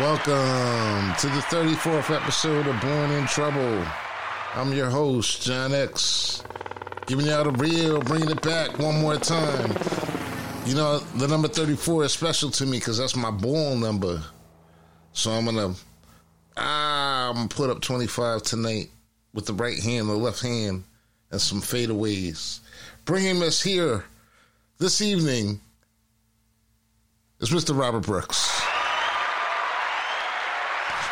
Welcome to the 34th episode of Born in Trouble. I'm your host, John X. Giving y'all the real, bringing it back one more time. You know, the number 34 is special to me because that's my ball number. So I'm going to I'm gonna put up 25 tonight with the right hand, the left hand, and some fadeaways. Bringing us here this evening is Mr. Robert Brooks.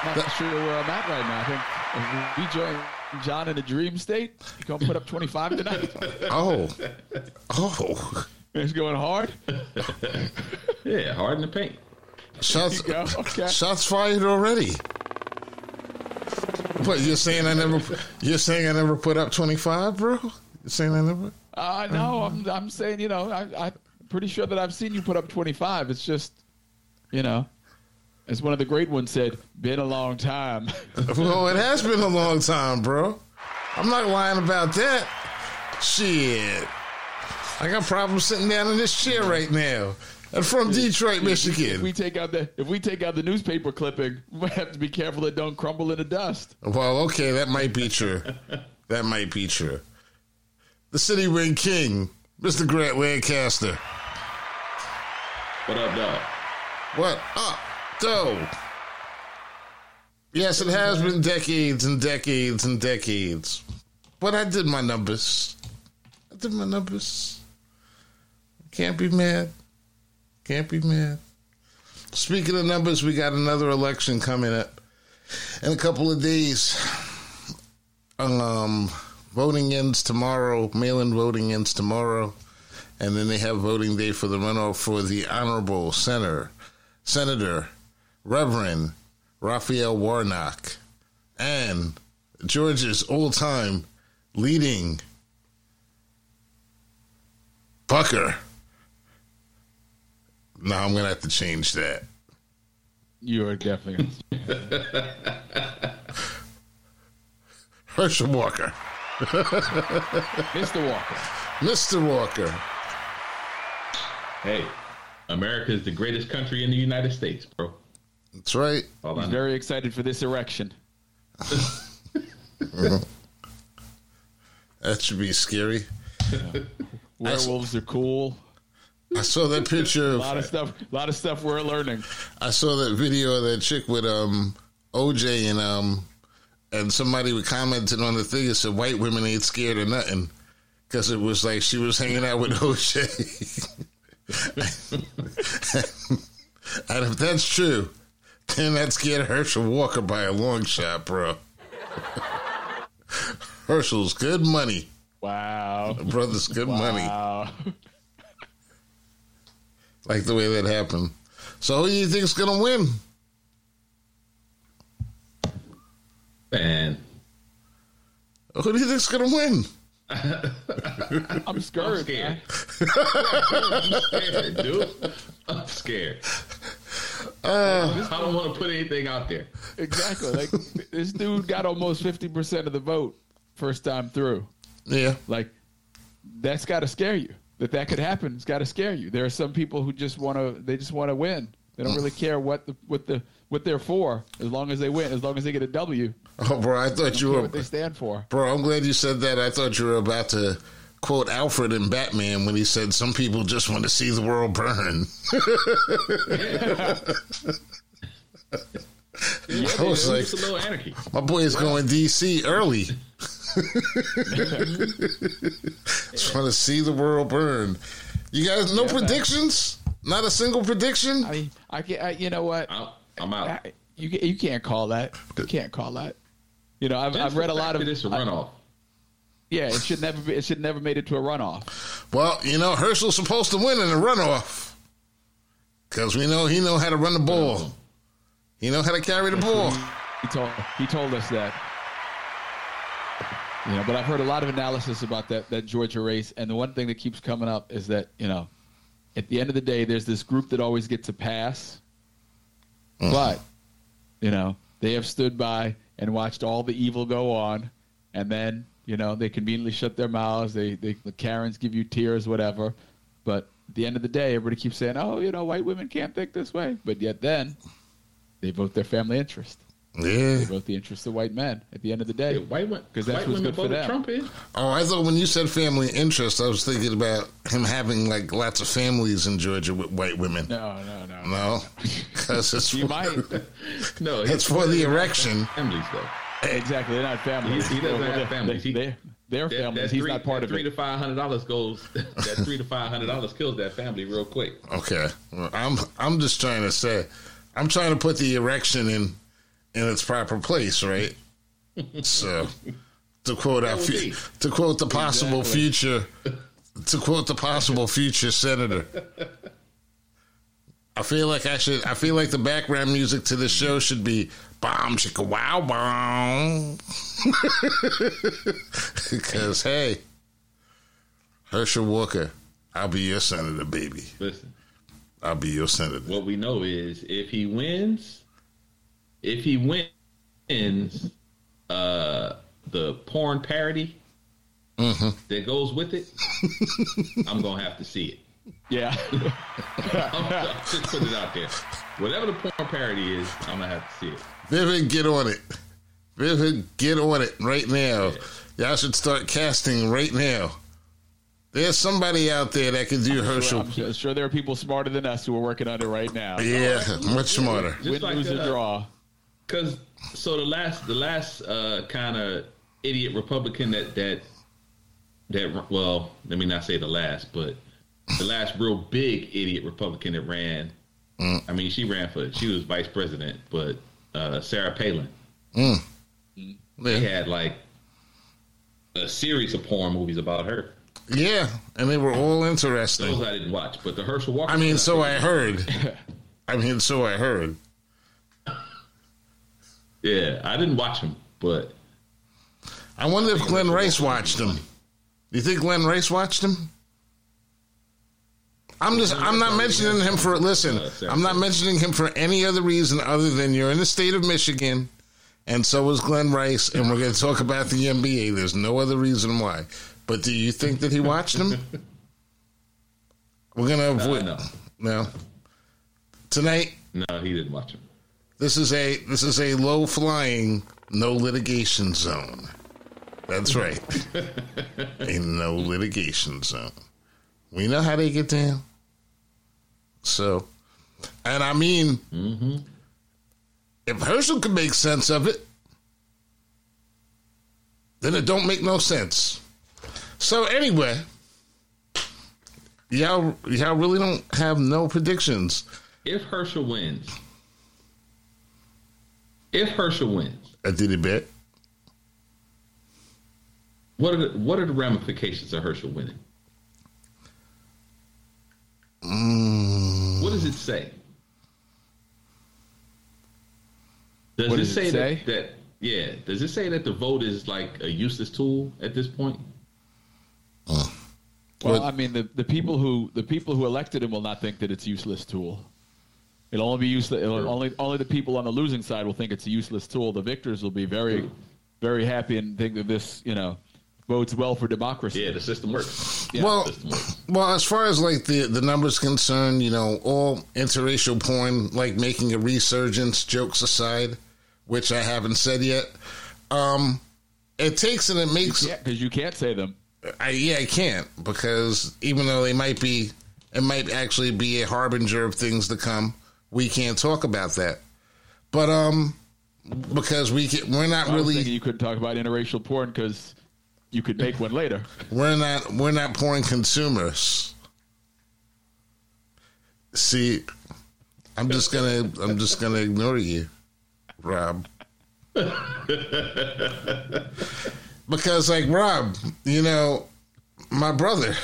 Not sure where I'm at right now. I think if we join John in a dream state, you gonna put up 25 tonight. Oh, oh, It's going hard. Yeah, hard in the paint. shots, There you go. Okay. shots fired already. But you're saying? I never. You're saying I never put up 25, bro? You're saying I never? Uh, no, I'm I'm saying you know I, I'm pretty sure that I've seen you put up 25. It's just you know, as one of the great ones said, been a long time. Well, it has been a long time, bro. I'm not lying about that. Shit. I got problems sitting down in this chair right now. I'm from Detroit, Michigan. If we Michigan. take out the if we take out the newspaper clipping, we have to be careful that don't crumble into dust. Well, okay, that might be true. That might be true. The City Ring King, Mr. Grant Lancaster. What up, dog? What up, though? Yes, it has been decades and decades and decades. But I did my numbers. I did my numbers. Can't be mad. Can't be mad. Speaking of numbers, we got another election coming up in a couple of days. Um, voting ends tomorrow. Mail-in voting ends tomorrow, and then they have voting day for the runoff for the honorable senator, Senator Reverend Raphael Warnock, and Georgia's all time leading Bucker. Now I'm gonna have to change that. You are definitely. Herschel Walker, Mr. Walker. Mr. Walker. Hey, America is the greatest country in the United States, bro. That's right. All I He's know. very excited for this erection. That should be scary. Werewolves are cool. I saw that picture A lot of stuff. A lot of stuff we're learning. I saw that video of that chick with um OJ and um and somebody commented on the thing and said white women ain't scared of nothing because it was like she was hanging out with OJ. and if that's true, then that scared Herschel Walker by a long shot, bro. Herschel's good money, Wow. brother's good money. Like the way that happened. So who do you think's gonna win? Man, Who do you think's gonna win? I'm I'm scared. scared. man. I'm scared, dude. I'm scared. Uh, I don't want to put anything out there. Exactly. Like this dude got almost fifty percent of the vote first time through. Yeah. Like that's got to scare you. That that could happen. It's got to scare you. There are some people who just want to. They just want to win. They don't really care what the what the what they're for, as long as they win, as long as they get a W. Oh, bro, I thought you were. what they stand for. Bro, I'm glad you said that. I thought you were about to quote Alfred in Batman when he said, "Some people just want to see the world burn." Yeah, I was dude, like- a little anarchy. My boy is going DC early. just want to see the world burn. You guys, no Yeah, man. predictions? Not a single prediction? I mean, I can. I, you know what? I'm, I'm out. I- you you can't call that. You can't call that. You know, I've, I've read a lot of. It's a runoff. Yeah, it should never be. It should never made it to a runoff. Well, you know, Herschel's supposed to win in the runoff. Because we know he know how to run the ball. He know how to carry the ball. He told he told us that. You know, but I've heard a lot of analysis about that that Georgia race, and the one thing that keeps coming up is that you know, at the end of the day, there's this group that always gets a pass, mm. but you know they have stood by and watched all the evil go on, and then you know they conveniently shut their mouths. They they the Karens give you tears, whatever, but at the end of the day, everybody keeps saying, "Oh, you know, white women can't think this way," but yet then they vote their family interest. Yeah. They vote the interest of white men at the end of the day. Yeah, white women, 'Cause that's white what's good for them. Trump in. Oh, I thought when you said family interest, I was thinking about him having like lots of families in Georgia with white women. No, no, no. No, because it's You might. No, it's for the erection. families though. Exactly. They're not families. He- he doesn't Well, have they're- families. He- They're, they're That- families. that He's three- not part that of three it. to five hundred dollars goes. That three to five hundred dollars kills that family real quick. Okay, well, I'm I'm just trying to say, I'm trying to put the erection in in its proper place, right? So, to quote our That would fu- to quote the possible Exactly. future, to quote the possible future senator. I feel like I should. I feel like the background music to this show should be "Bomb Chicka Wow Bomb," because hey, Herschel Walker, I'll be your senator, baby. Listen, I'll be your senator. what we know is if he wins, if he wins, uh, the porn parody Mm-hmm. that goes with it, I'm gonna have to see it. Yeah. I'm, just put it out there. Whatever the porn parody is, I'm gonna have to see it. Vivian, get on it. Vivian, get on it right now. Y'all should start casting right now. There's somebody out there that can do Herschel. I'm sure, sure there are people smarter than us who are working on it right now. Yeah, much smarter. Just Win, like lose, or uh, draw. Because so the last the last uh, kind of idiot Republican that that that well let me not say the last but the last real big idiot Republican that ran. I mean she ran for she was vice president, but uh, Sarah Palin they Yeah. had like a series of porn movies about her. yeah, and they were all interesting. Those I didn't watch, but the Herschel Walker. I mean, so I heard. I mean, so I heard. yeah, I didn't watch them, but I wonder if Glen Rice watched them. Do you think Glen Rice watched them? I'm just. I'm not mentioning him for. Listen, I'm not mentioning him for any other reason other than you're in the state of Michigan, and so is Glen Rice, and we're going to talk about the NBA. There's no other reason why. But do you think that he watched them? We're going to avoid. no. No. Tonight, no, he didn't watch them. this is a this is a low flying, no litigation zone. That's right. a no litigation zone. We know how they get down. So, and I mean, if Herschel can make sense of it, then it don't make no sense. So anyway, y'all y'all really don't have no predictions. If Herschel wins, if Herschel wins, I did it bet. what are the, what are the ramifications of Herschel winning? Mm, What does it say? Does What it does it say, say? That, that? Yeah. Does it say that the vote is like a useless tool at this point? Well, I mean, the, the people who the people who elected him will not think that it's a useless tool. It'll only be useless. It'll only only the people on the losing side will think it's a useless tool. The victors will be very, very happy and think that this, you know, bodes well for democracy. Yeah, the system works. Yeah. well, System works. well, as far as like the the numbers concerned, you know, all interracial porn, like making a resurgence, jokes aside, which I haven't said yet. Um, it takes and it makes. Yeah, because you can't say them. I, yeah, I can't because even though they might be, it might actually be a harbinger of things to come. We can't talk about that, but um, because we can, we're not I was really. you couldn't talk about interracial porn because you could make one later. We're not we're not porn consumers. See, I'm just gonna I'm just gonna ignore you, Rob. because like Rob, you know, my brother,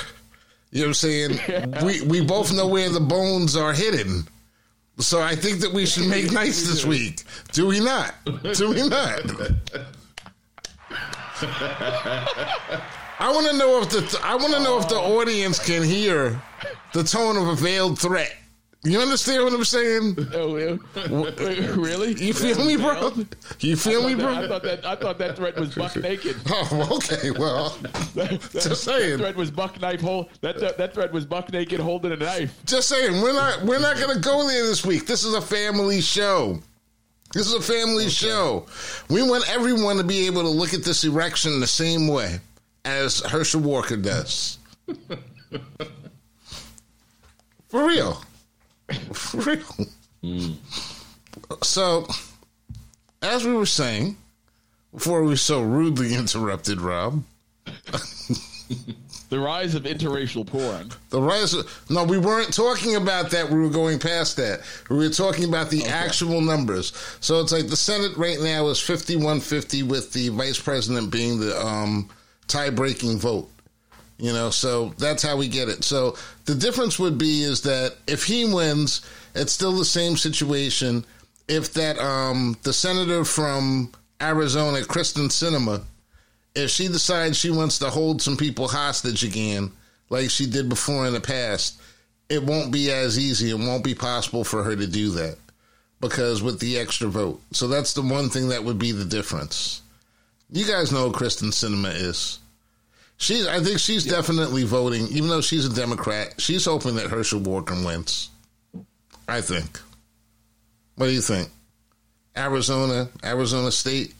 you know what I'm saying? We we both know where the bones are hidden. So I think that we should make nice this week. Do we not? Do we not? I want to know if the I want to know if the oh. audience can hear the tone of a veiled threat. You understand what I'm saying? Oh, yeah. really? You feel me, bro? You feel me, bro? I bro? thought that I thought that threat was buck naked. Oh, okay. Well, That, Just saying. That thread was buck knife hold. That that, that thread was buck naked holding a knife. just saying, we're not we're not gonna go there this week. This is a family show. This is a family show. We want everyone to be able to look at this erection the same way as Herschel Walker does. For real. For real. So, as we were saying, before we were so rudely interrupted, Rob, The rise of interracial porn. the rise of, no, we weren't talking about that. We were going past that. We were talking about the actual numbers. So it's like the Senate right now is 51 50 with the vice president being the um, tie breaking vote. You know, so that's how we get it. So the difference would be is that if he wins, it's still the same situation. If that um, the senator from Arizona, Kyrsten Sinema, if she decides she wants to hold some people hostage again, like she did before in the past, it won't be as easy. It won't be possible for her to do that because with the extra vote. So that's the one thing that would be the difference. You guys know who Kyrsten Sinema is. She's, I think she's definitely voting, even though she's a Democrat. She's hoping that Herschel Walker wins. I think. What do you think? Arizona, Arizona State.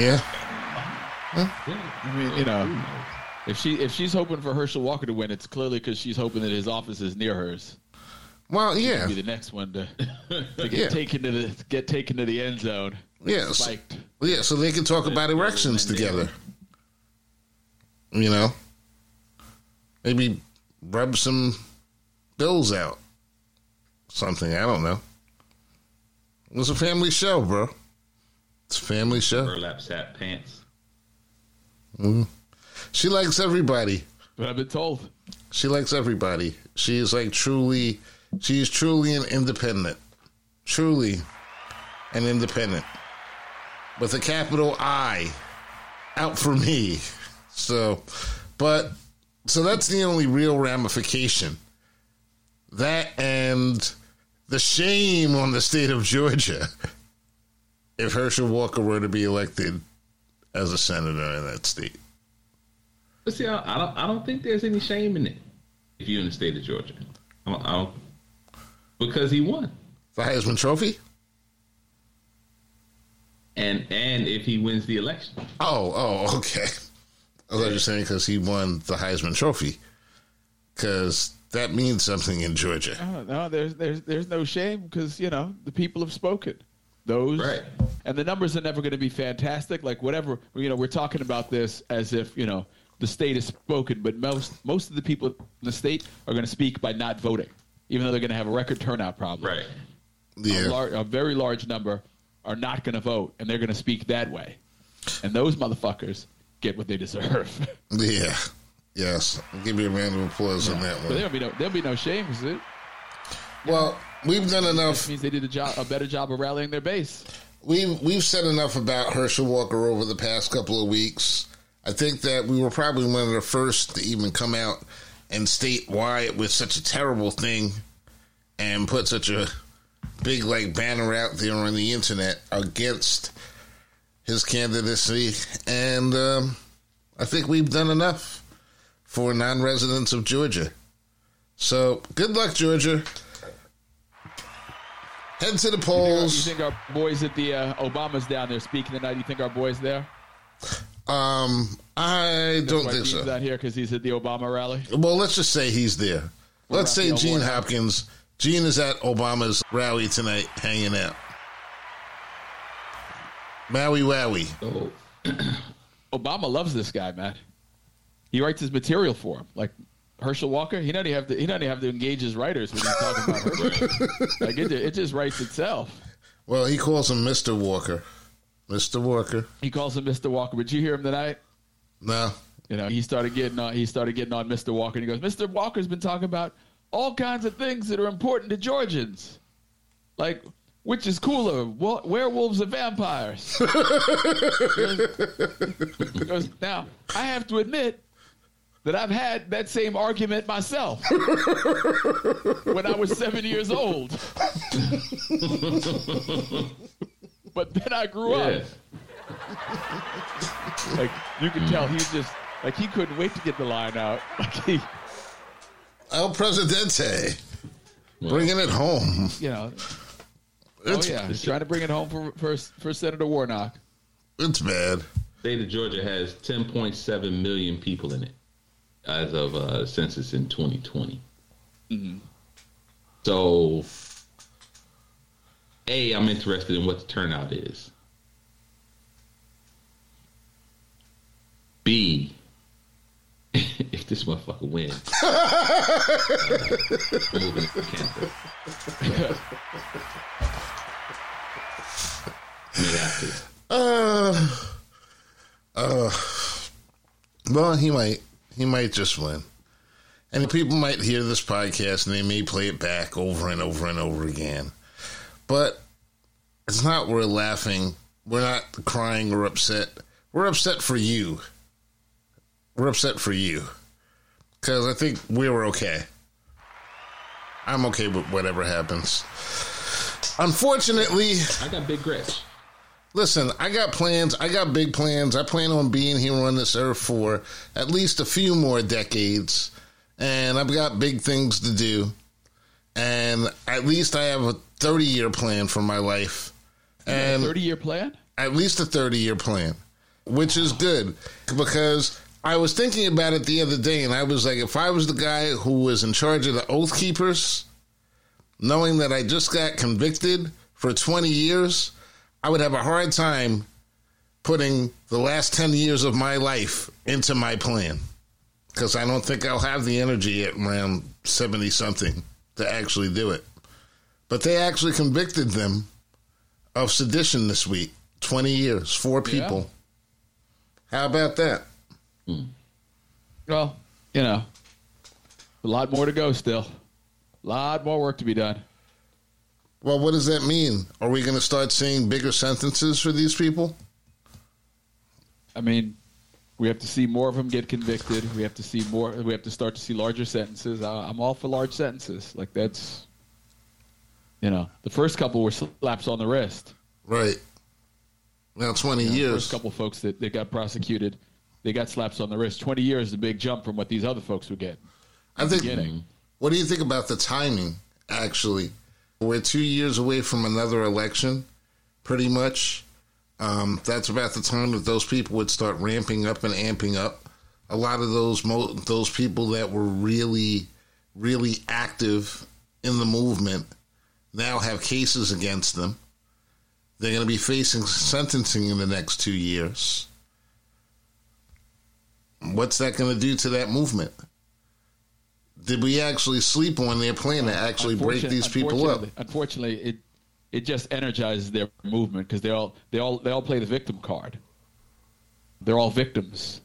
Yeah. I mean, you know, if she if she's hoping for Herschel Walker to win, it's clearly because she's hoping that his office is near hers. Well, yeah, Be the next one to, to get Yeah. taken to the get taken to the end zone. yeah, so, yeah. So they can talk about erections together. You know, maybe rub some bills out. Something I don't know. It was a family show, bro. It's a family show. Burlap sack pants. Mm-hmm. She likes everybody. But I've been told. She likes everybody. She is like truly, she is truly an independent. Truly an independent. With a capital I. Out for me. So, but, so that's the only real ramification. That and the shame on the state of Georgia if Herschel Walker were to be elected as a senator in that state. But see, I, I don't. I don't think there's any shame in it. If you're in the state of Georgia, I don't, I don't because he won, The Heisman Trophy? and and if he wins the election, Oh, oh, okay. I thought you were saying because he won the Heisman Trophy. Because that means something in Georgia. Oh, no, there's there's there's no shame because you know the people have spoken. Those Right. and the numbers are never going to be fantastic. Like whatever you know, we're talking about this as if you know the state has spoken, but most most of the people in the state are going to speak by not voting, even though they're going to have a record turnout problem. right? A, Yeah. lar- a very large number are not going to vote, and they're going to speak that way, and those motherfuckers get what they deserve. Yeah. Yes. Give me a round of applause on that but one. there'll be no there'll be no shame because it Well, we've done enough. means they did a job a better job of rallying their base. We've we've said enough about Herschel Walker over the past couple of weeks. I think that we were probably one of the first to even come out and state why it was such a terrible thing and put such a big like banner out there on the internet against his candidacy. And um, I think we've done enough for non-residents of Georgia. So good luck, Georgia. Head to the polls. You polls. think our boys at the uh, Obama's down there speaking tonight? You think our boys there? Um, I don't Why think Dean's so. not here because he's at the Obama rally. Well, let's just say he's there. Let's say Raphael Gene Warnock? Hopkins. Gene is at Obama's rally tonight, hanging out. Maui Wowie. So Obama loves this guy, Matt. He writes his material for him, like Herschel Walker. He doesn't have to. He doesn't have to engage his writers when he's talking about Herschel. like it, it just writes itself. Well, he calls him Mr. Walker. Mr. Walker. He calls him Mr. Walker. But you hear him tonight? No. You know, he started getting on. He started getting on Mr. Walker. And he goes, Mr. Walker's been talking about all kinds of things that are important to Georgians, like which is cooler, wa- werewolves or vampires. he goes, now I have to admit that I've had that same argument myself when I was seven years old. but then I grew yeah, up. Like you can tell he just like he couldn't wait to get the line out. Like he, El Presidente. Bringing it home. you know, Oh It's, yeah, he's trying to bring it home for for, for Senator Warnock. it's bad. State of Georgia has 10.7 million people in it as of uh, census in 2020. So, a, I'm interested in what the turnout is. B, if this motherfucker wins, uh, I'm moving to Canada. Minneapolis. Uh, uh, well, he might. He might just win. And people might hear this podcast and they may play it back over and over and over again. But it's not we're laughing. We're not crying or upset. We're upset for you. We're upset for you. Because I think we were okay. I'm okay with whatever happens. Unfortunately, I got big grits. Listen, I got plans. I got big plans. I plan on being here on this earth for at least a few more decades. And I've got big things to do. And at least I have a 30 year plan for my life. And Thirty year plan. at least a 30 year plan, which is good because I was thinking about it the other day and I was like, if I was the guy who was in charge of the Oath Keepers, knowing that I just got convicted for 20 years, I would have a hard time putting the last 10 years of my life into my plan because I don't think I'll have the energy at around 70 something to actually do it. But they actually convicted them of sedition this week. 20 years, four people. How about that? Hmm. Well, you know, a lot more to go still. A lot more work to be done. Well, what does that mean? Are we going to start seeing bigger sentences for these people? I mean, we have to see more of them get convicted. We have to see more. We have to start to see larger sentences. I, I'm all for large sentences. Like that's, you know, the first couple were slaps on the wrist. Right. Now, 20 The years. first couple folks that, that got prosecuted, they got slaps on the wrist. Twenty years is a big jump from what these other folks would get. I think. beginning. What do you think about the timing, actually? We're two years away from another election, pretty much. Um, that's about the time that those people would start ramping up and amping up. A lot of those mo- those people that were really, really active in the movement now have cases against them. They're going to be facing sentencing in the next two years. What's that going to do to that movement? Did we actually sleep on their plan to actually break these people up? unfortunately- Unfortunately, it it just energizes their movement because they all they all they all play the victim card. They're all victims,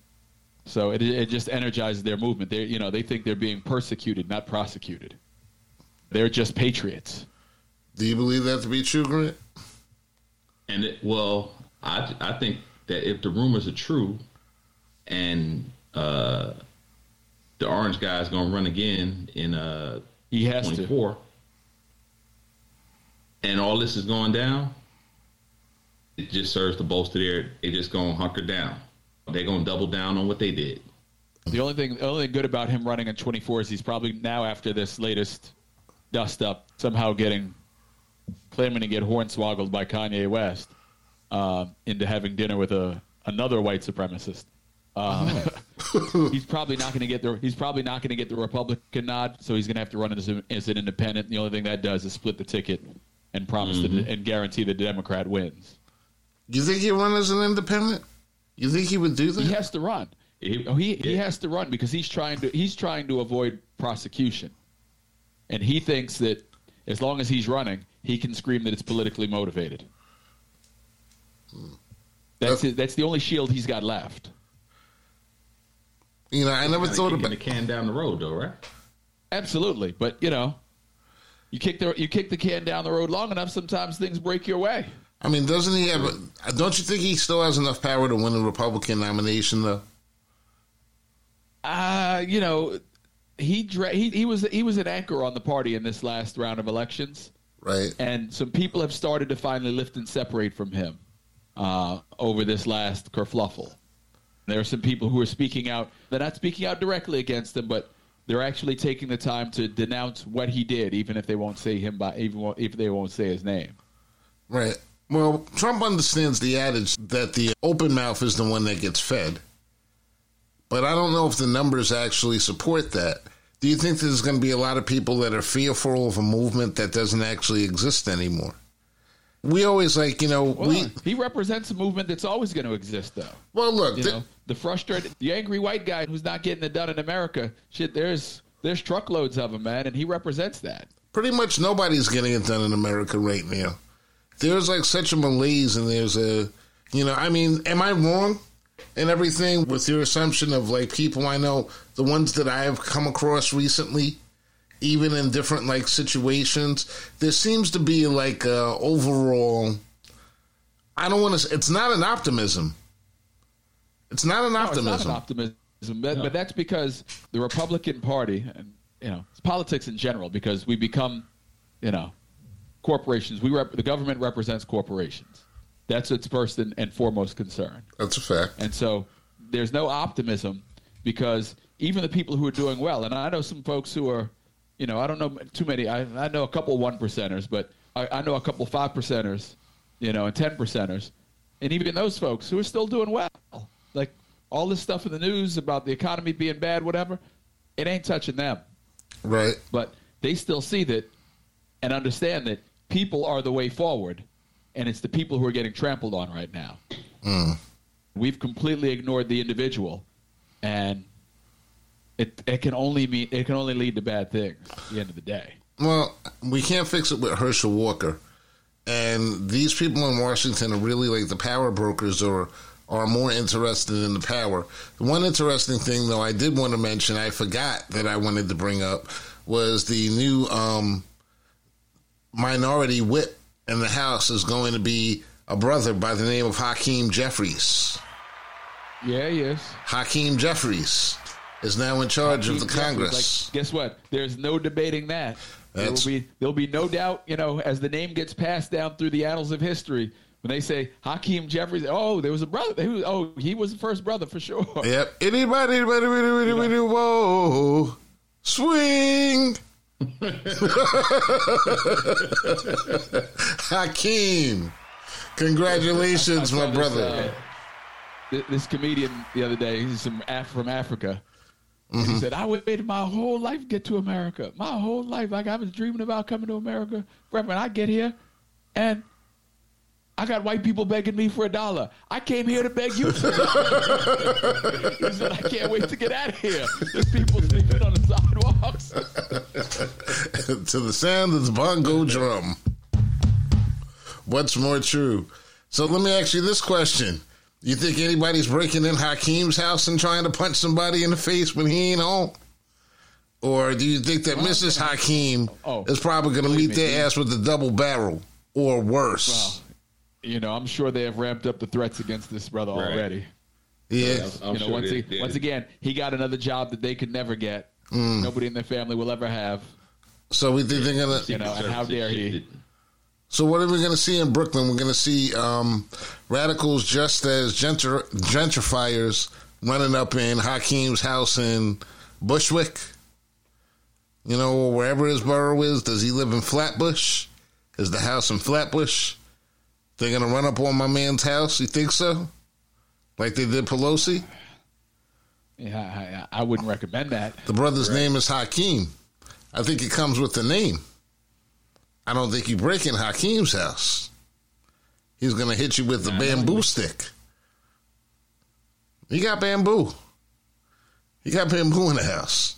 so it it just energizes their movement. They you know they think they're being persecuted, not prosecuted. They're just patriots. Do you believe that to be true, Grant? And it, well, I I think that if the rumors are true, and uh, the orange guy is going to run again in uh, He has to. 24, and all this is going down, it just serves to bolster their. They just going to hunker down. They're going to double down on what they did. The only thing, the only thing good about him running in 24 is he's probably now after this latest dust up somehow getting claiming to get hornswoggled by Kanye West uh, into having dinner with a another white supremacist. Uh, he's probably not going to get the he's probably not going to get the Republican nod, so he's going to have to run as, a, as an independent. The only thing that does is split the ticket and promise the, mm-hmm. and guarantee the Democrat wins. You think he'd run as an independent? You think he would do that? He has to run. He- he, he has to run because he's trying to he's trying to avoid prosecution, and he thinks that as long as he's running, he can scream that it's politically motivated. Hmm. That's it, that's the only shield he's got left. You know, I never Kinda thought about. the can down the road, though, right? Absolutely, but you know, you kick the you kick the can down the road long enough, sometimes things break your way. I mean, doesn't he have? A, don't you think he still has enough power to win the Republican nomination, though? Uh, you know, he dra- he he was he was an anchor on the party in this last round of elections. Right. and some people have started to finally lift and separate from him uh, over this last kerfluffle. There are some people who are speaking out. They're not speaking out directly against him, but they're actually taking the time to denounce what he did, even if they won't say him by even if they won't say his name. Right. Well, Trump understands the adage that the open mouth is the one that gets fed. But I don't know if the numbers actually support that. Do you think there's going to be a lot of people that are fearful of a movement that doesn't actually exist anymore? We always like, you know, Well, we. he represents a movement that's always going to exist, though. Well, look, You th- know, the frustrated, the angry white guy who's not getting it done in America. Shit, there's there's truckloads of him, man, and he represents that. pretty much nobody's getting it done in America right now. There's like such a malaise, and there's a, you know, I mean, am I wrong in everything with your assumption of like people I know, the ones that I have come across recently, even in different like situations, there seems to be like a overall. I don't want to. It's not an optimism. It's not an No, it's optimism. not an optimism, but, but that's because the Republican Party and you know it's politics in general because we become, you know, corporations. We rep- the government represents corporations. That's its first and, and foremost concern. That's a fact. And so there's no optimism because even the people who are doing well, and I know some folks who are, you know, I don't know too many. I, I know a couple one percenters, but I, I know a couple five percenters, you know, and ten percenters, and even those folks who are still doing well. Like all this stuff in the news about the economy being bad, whatever, it ain't touching them. Right. But they still see that and understand that people are the way forward, and it's the people who are getting trampled on right now. Mm. We've completely ignored the individual, and it it can only mean it can only lead to bad things at the end of the day. Well, we can't fix it with Herschel Walker. And these people in Washington are really like the power brokers or are more interested in the power. The one interesting thing though I did want to mention, I forgot that I wanted to bring up was the new um, minority whip in the House is going to be a brother by the name of Hakeem Jeffries. Yeah, yes. Hakeem Jeffries is now in charge of the Congress. Like, guess what? There's no debating that. There will be there'll be no doubt. You know, as the name gets passed down through the annals of history, when they say Hakeem Jeffries, oh, there was a brother. He was, oh, he was the first brother for sure. Yep. Anybody, anybody, anybody, anybody, whoa. Swing. Hakeem. Congratulations, my brother. Uh, this comedian the other day, he's from, Af- from Africa. Mm-hmm. He said, I waited my whole life to get to America. My whole life. Like I was dreaming about coming to America. Forever. And I get here and I got white people begging me for a dollar. I came here to beg you for a dollar. he said, I can't wait to get out of here. There's people sleeping on the sidewalks. to the sound of the bongo drum. What's more true? So let me ask you this question. You think anybody's breaking in Hakeem's house and trying to punch somebody in the face when he ain't home? Or do you think that Mrs. Hakeem Oh, is probably going to meet me, their ass with a double barrel or worse? Well, you know, I'm sure they have ramped up the threats against this brother Right. already. yeah. I'm you know, sure once, he, once again, he got another job that they could never get. Mm. Nobody in their family will ever have. So we think they're going to. You know, and how dare he? So what are we going to see in Brooklyn? We're going to see um, radicals just as gentr- gentrifiers running up in Hakeem's house in Bushwick. You know, wherever his borough is. Does he live in Flatbush? Is the house in Flatbush? They're going to run up on my man's house. You think so? Like they did Pelosi? Yeah, I, I wouldn't recommend that. The brother's name is Hakeem. I think it comes with the name. I don't think you break in Hakeem's house. He's going to hit you with the bamboo stick. You got bamboo. You got bamboo in the house.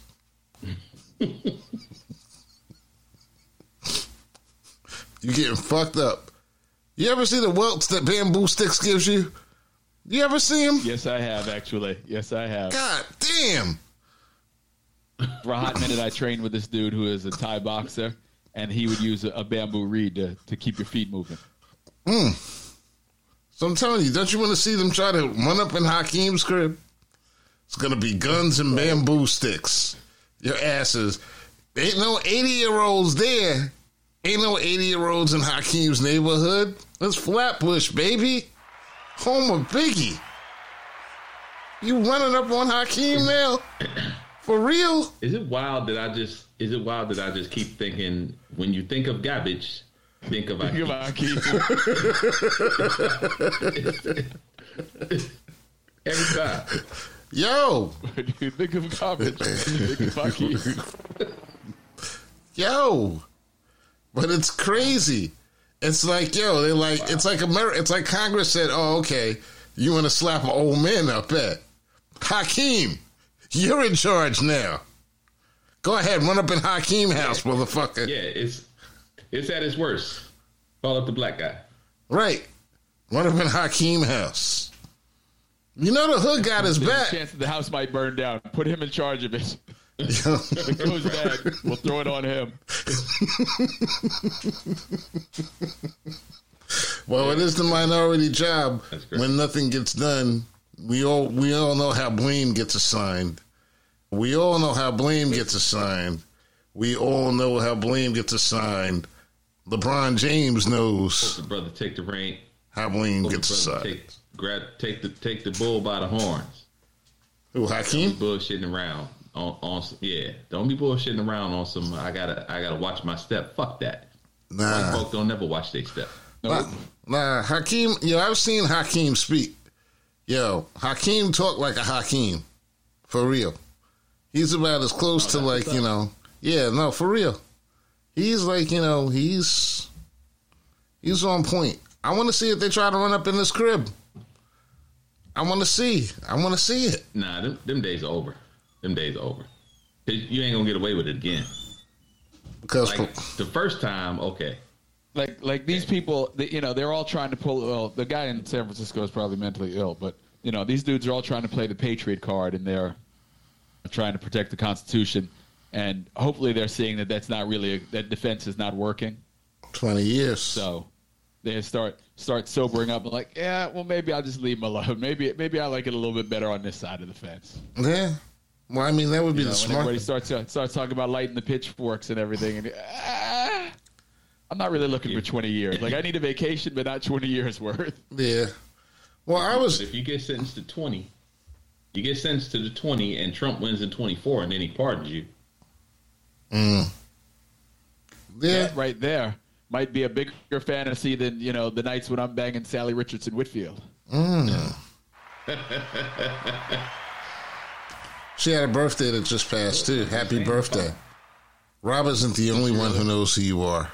you getting fucked up. You ever see the welts that bamboo sticks gives you? You ever see them? Yes, I have actually. Yes, I have. God damn. For a hot minute, I trained with this dude who is a Thai boxer, and he would use a, a bamboo reed to, to keep your feet moving. Hmm. So I'm telling you, don't you want to see them try to run up in Hakeem's crib? It's gonna be guns and bamboo sticks. Your asses. Ain't no 80 year olds there. Ain't no 80 year olds in Hakeem's neighborhood. That's Flatbush, baby. Home of Biggie. You running up on Hakeem now? For real? Is it wild that I just is it wild that I just keep thinking when you think of garbage, Think of Think Akeem. about Keith. Every time. Yo, When you think of garbage, you think about Keith. yo. But it's crazy. It's like, yo, they're like, it's like America. It's like Congress said, oh, okay, you want to slap an old man up at Hakeem? You're in charge now. Go ahead, run up in Hakeem house, motherfucker. Yeah, it's it's at its worst. Call up the black guy. Right. Run up in Hakeem house. You know the hood got his back. chance that the house might burn down. Put him in charge of it. If it goes bad, we'll throw it on him. well, it is the minority job when nothing gets done. We all we all know how blame gets assigned. We all know how blame gets assigned. We all know how blame gets assigned. LeBron James knows The brother take the reign. how blame gets brother assigned. take grab take the take the bull by the horns. Who Hakeem? bullshitting around on, on yeah. Don't be bullshitting around on some. I gotta I gotta watch my step. Fuck that. White Nah, folk don't never watch their step. nah, nah. Hakeem. Yo, I've seen Hakeem speak. Yo, Hakeem talk like a Hakeem, for real. He's about as close oh, to like you know. Yeah, no, for real. He's like you know he's he's on point. I want to see if they try to run up in this crib. I want to see. I want to see it. Nah, them, them days are over. Them days are over. You ain't gonna get away with it again. Because Like the first time, okay. Like, like these people, they, you know, they're all trying to pull. Well, the guy in San Francisco is probably mentally ill, but you know, these dudes are all trying to play the patriot card, and they're trying to protect the Constitution. And hopefully, they're seeing that that's not really a, that defense is not working. twenty years. So they start start sobering up and like, yeah, well, maybe I'll just leave him alone. Maybe maybe I like it a little bit better on this side of the fence. yeah. Well, I mean that would be You know, the when smart. everybody starts starts talking about lighting the pitchforks and everything, and ah, I'm not really looking for 20 years. Like I need a vacation, but not 20 years worth. Yeah. Well, I was. But if you get sentenced to twenty, you get sentenced to the twenty, and Trump wins in twenty four, and then he pardons you. Mm. Yeah. That right there might be a bigger fantasy than you know the nights when I'm banging Salli Richardson Whitfield. Mm. She had a birthday that just passed too. Happy birthday. Rob isn't the only one who knows who you are.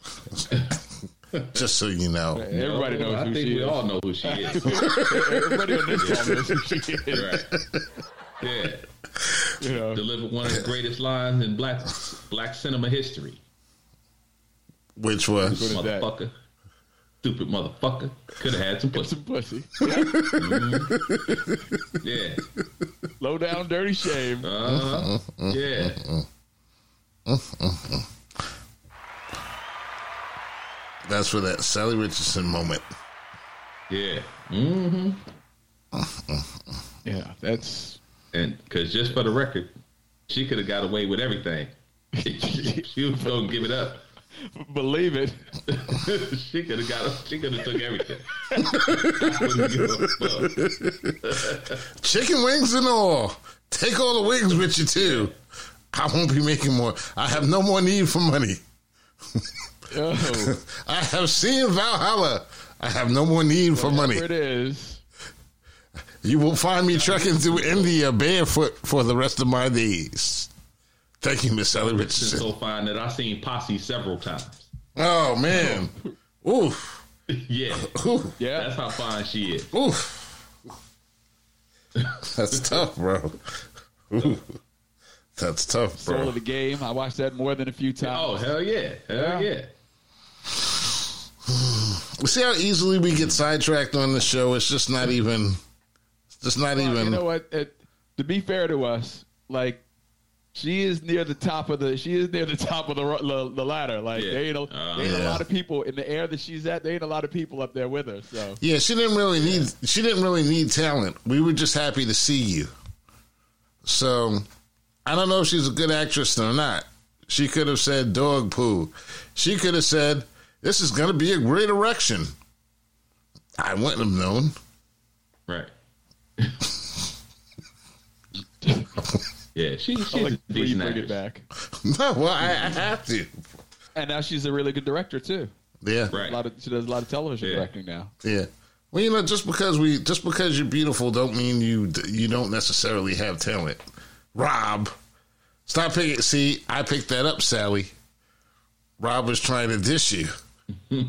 just so you know. Everybody knows I who think she we is. all know who she is. Everybody on this call knows who she is. right. Yeah. You know, Delivered one of the greatest lines in black black cinema history. Which was is that? Motherfucker. Stupid motherfucker. Could have had some pussy. some pussy. Yeah. Low down, dirty shame. Uh huh. Yeah. That's for that Salli Richardson moment. Yeah. Mm-hmm. Yeah, that's And because just for the record, she could have got away with everything. she was gonna give it up. believe it. she could have got. She could have took everything. I wouldn't give a fuck. Chicken wings and all. Take all the wings with you too. I won't be making more. I have no more need for money. I have seen Valhalla. I have no more need for money. it is. You will find me trekking through India barefoot for the rest of my days. Thank you, Miss Salli It's Richardson. so fine that I've seen Posse several times. Oh man. Oof. yeah, Oof. Yeah, that's how fine she is. Oof. That's tough, bro. Oof. That's tough, bro. soul bro. of the game. I watched that more than a few times. Oh hell yeah, hell Yeah. yeah. See how easily we get sidetracked on the show? It's just not even. It's just not Well, even. you know what? It, to be fair to us, like she is near the top of the she is near the top of the the, the ladder. Like Yeah. there ain't, a, Uh, there ain't a lot of people in the air that she's at. There ain't a lot of people up there with her. So Yeah, she didn't really need. She didn't really need talent. We were just happy to see you. So, I don't know if she's a good actress or not. She could have said dog poo. She could have said, "This is going to be a great erection." I wouldn't have known. Right. yeah, she, she's I'll a like, before you decent bring it back. No, well, I, I have to. And now she's a really good director too. Yeah, Right. A Right. lot of she does a lot of television Yeah. directing now. yeah. Well, you know, just because we just because you're beautiful don't mean you you don't necessarily have talent. Rob, stop picking. See, I picked that up, Salli. Rob was trying to dish you. I'm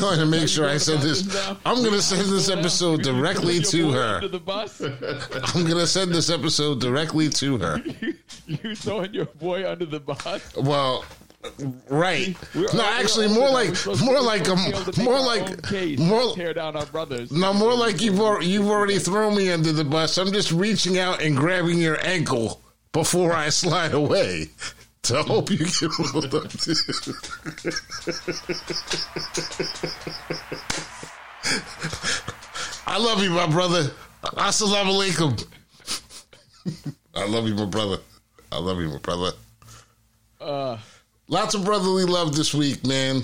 going to make sure I send this. now? I'm going to send this episode directly to her. The bus. I'm going to send this episode directly to her. you throwing your boy under the bus. Well, right. We're- No, actually, more like more like supposed to be able to a more like more tear down our brothers. no more like you've you've already thrown me under the bus. I'm just reaching out and grabbing your ankle before I slide away. To hope you get rolled up to. I love you, my brother. Assalamu alaikum. I love you, my brother. I love you, my brother. Uh, Lots of brotherly love this week, man.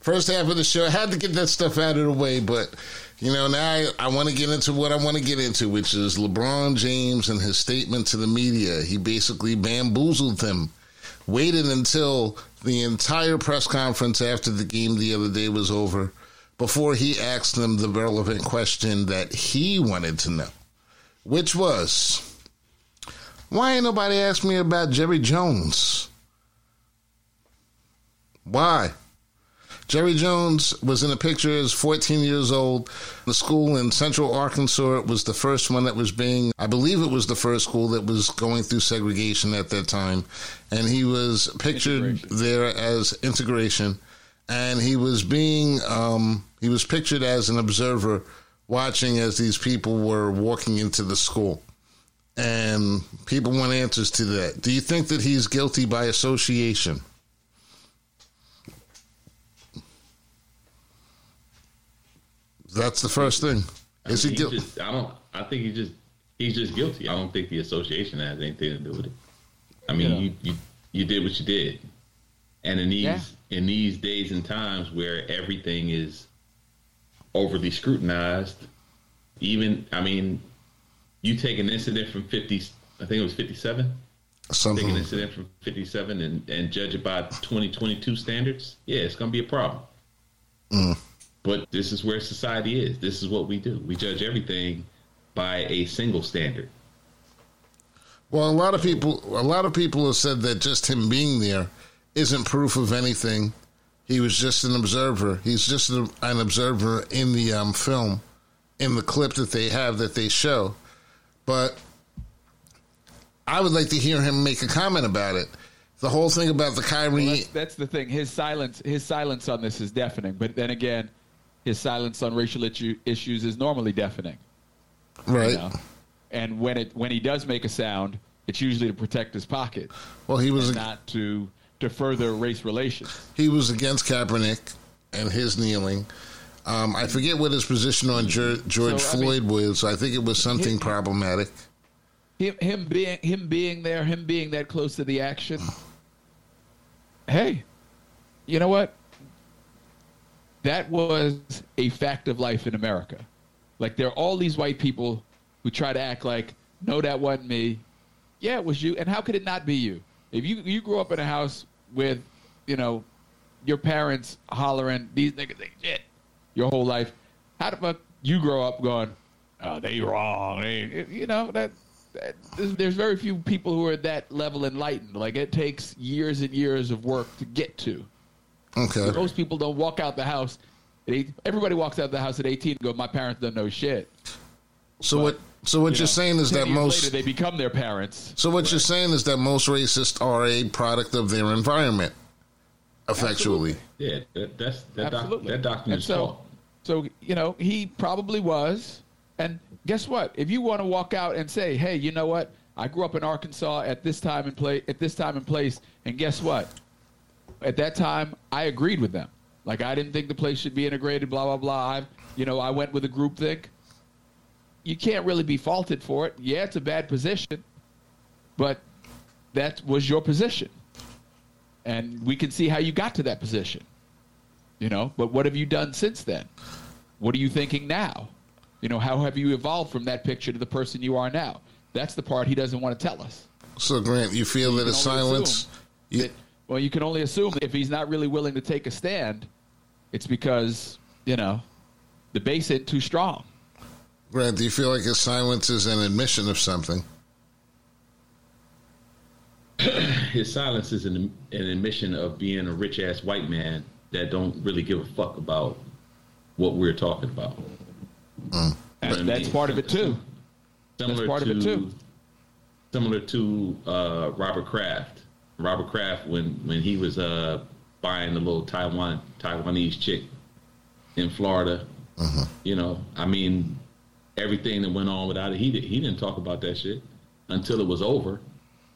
First half of the show, I had to get that stuff out of the way, but you know, now I, I want to get into what I want to get into, which is LeBron James and his statement to the media. He basically bamboozled them, waited until the entire press conference after the game the other day was over before he asked them the relevant question that he wanted to know, which was, why ain't nobody asked me about Jerry Jones? Why? Jerry Jones was in the picture as 14 years old. The school in Central Arkansas was the first one that was being, I believe it was the first school that was going through segregation at that time. And he was pictured Integration. there as integration. And he was being, um, he was pictured as an observer watching as these people were walking into the school. And people want answers to that. Do you think that he's guilty by association? That's the first thing. I Is mean, he guilty? just- I don't. I think he just he's just guilty. I don't think the association has anything to do with it. I mean, Yeah. you, you you did what you did, and in these Yeah. in these days and times where everything is overly scrutinized, even I mean, you take an incident from fifty. I think it was fifty seven. Take an Something. incident from fifty seven and and judge it by twenty twenty two standards. Yeah, it's gonna be a problem. Mm. But this is where society is. This is what we do. We judge everything by a single standard. Well, a lot of people, a lot of people have said that just him being there isn't proof of anything. He was just an observer. He's just a, an observer in the um, film, in the clip that they have that they show. But I would like to hear him make a comment about it. The whole thing about the Kyrie. Well, that's, that's the thing. His silence, his silence on this is deafening. But then again, his silence on racial issues is normally deafening. you right. know? And when it when he does make a sound, it's usually to protect his pocket, Well, he was and not to to further race relations. he was against Kaepernick and his kneeling. Um, I forget what his position on George, George So, I mean- Floyd was. I think it was something He- problematic. Him, him being him being there, him being that close to the action. Hey, you know what? That was a fact of life in America. Like there are all these white people who try to act like, no, that wasn't me. Yeah, it was you. And how could it not be you? If you you grew up in a house with, you know, your parents hollering these niggas ain't shit your whole life, how the fuck you grow up going, oh, they wrong? You know that. that there's, very few people who are at that level enlightened. Like it takes years and years of work to get to. Okay. Most people don't walk out the house. At eight, everybody walks out the house at 18 and go, my parents don't know shit. So what? So what You you're know, saying is that most. later they become their parents. so what you're saying is that most racists are a product of their environment, effectually. Yeah, that, that's that, doc, Absolutely. that doctrine And is so, taught. so you know, he probably was. And guess what? If you want to walk out and say, "Hey, you know what? I grew up in Arkansas at this time and place, at this time and place, and guess what? At that time, I agreed with them. Like I didn't think the place should be integrated. Blah blah blah. I, you know, I went with a group think. You can't really be faulted for it. Yeah, it's a bad position, but that was your position, and we can see how you got to that position. You know, but what have you done since then? What are you thinking now? You know, how have you evolved from that picture to the person you are now? That's the part he doesn't want to tell us. So Grant, you feel that You can only silence. You, that Well, you can only assume that if he's not really willing to take a stand, it's because you know the base hit too strong. Grant, do you feel like his silence is an admission of something? His silence is an, an admission of being a rich ass white man that don't really give a fuck about what we're talking about. And that's part of it too. Similar part of to it, too. similar to uh, Robert Kraft. Robert Kraft when when he was uh, buying the little Taiwan Taiwanese chick in Florida. You know, I mean, everything that went on without it, he did, he didn't talk about that shit until it was over,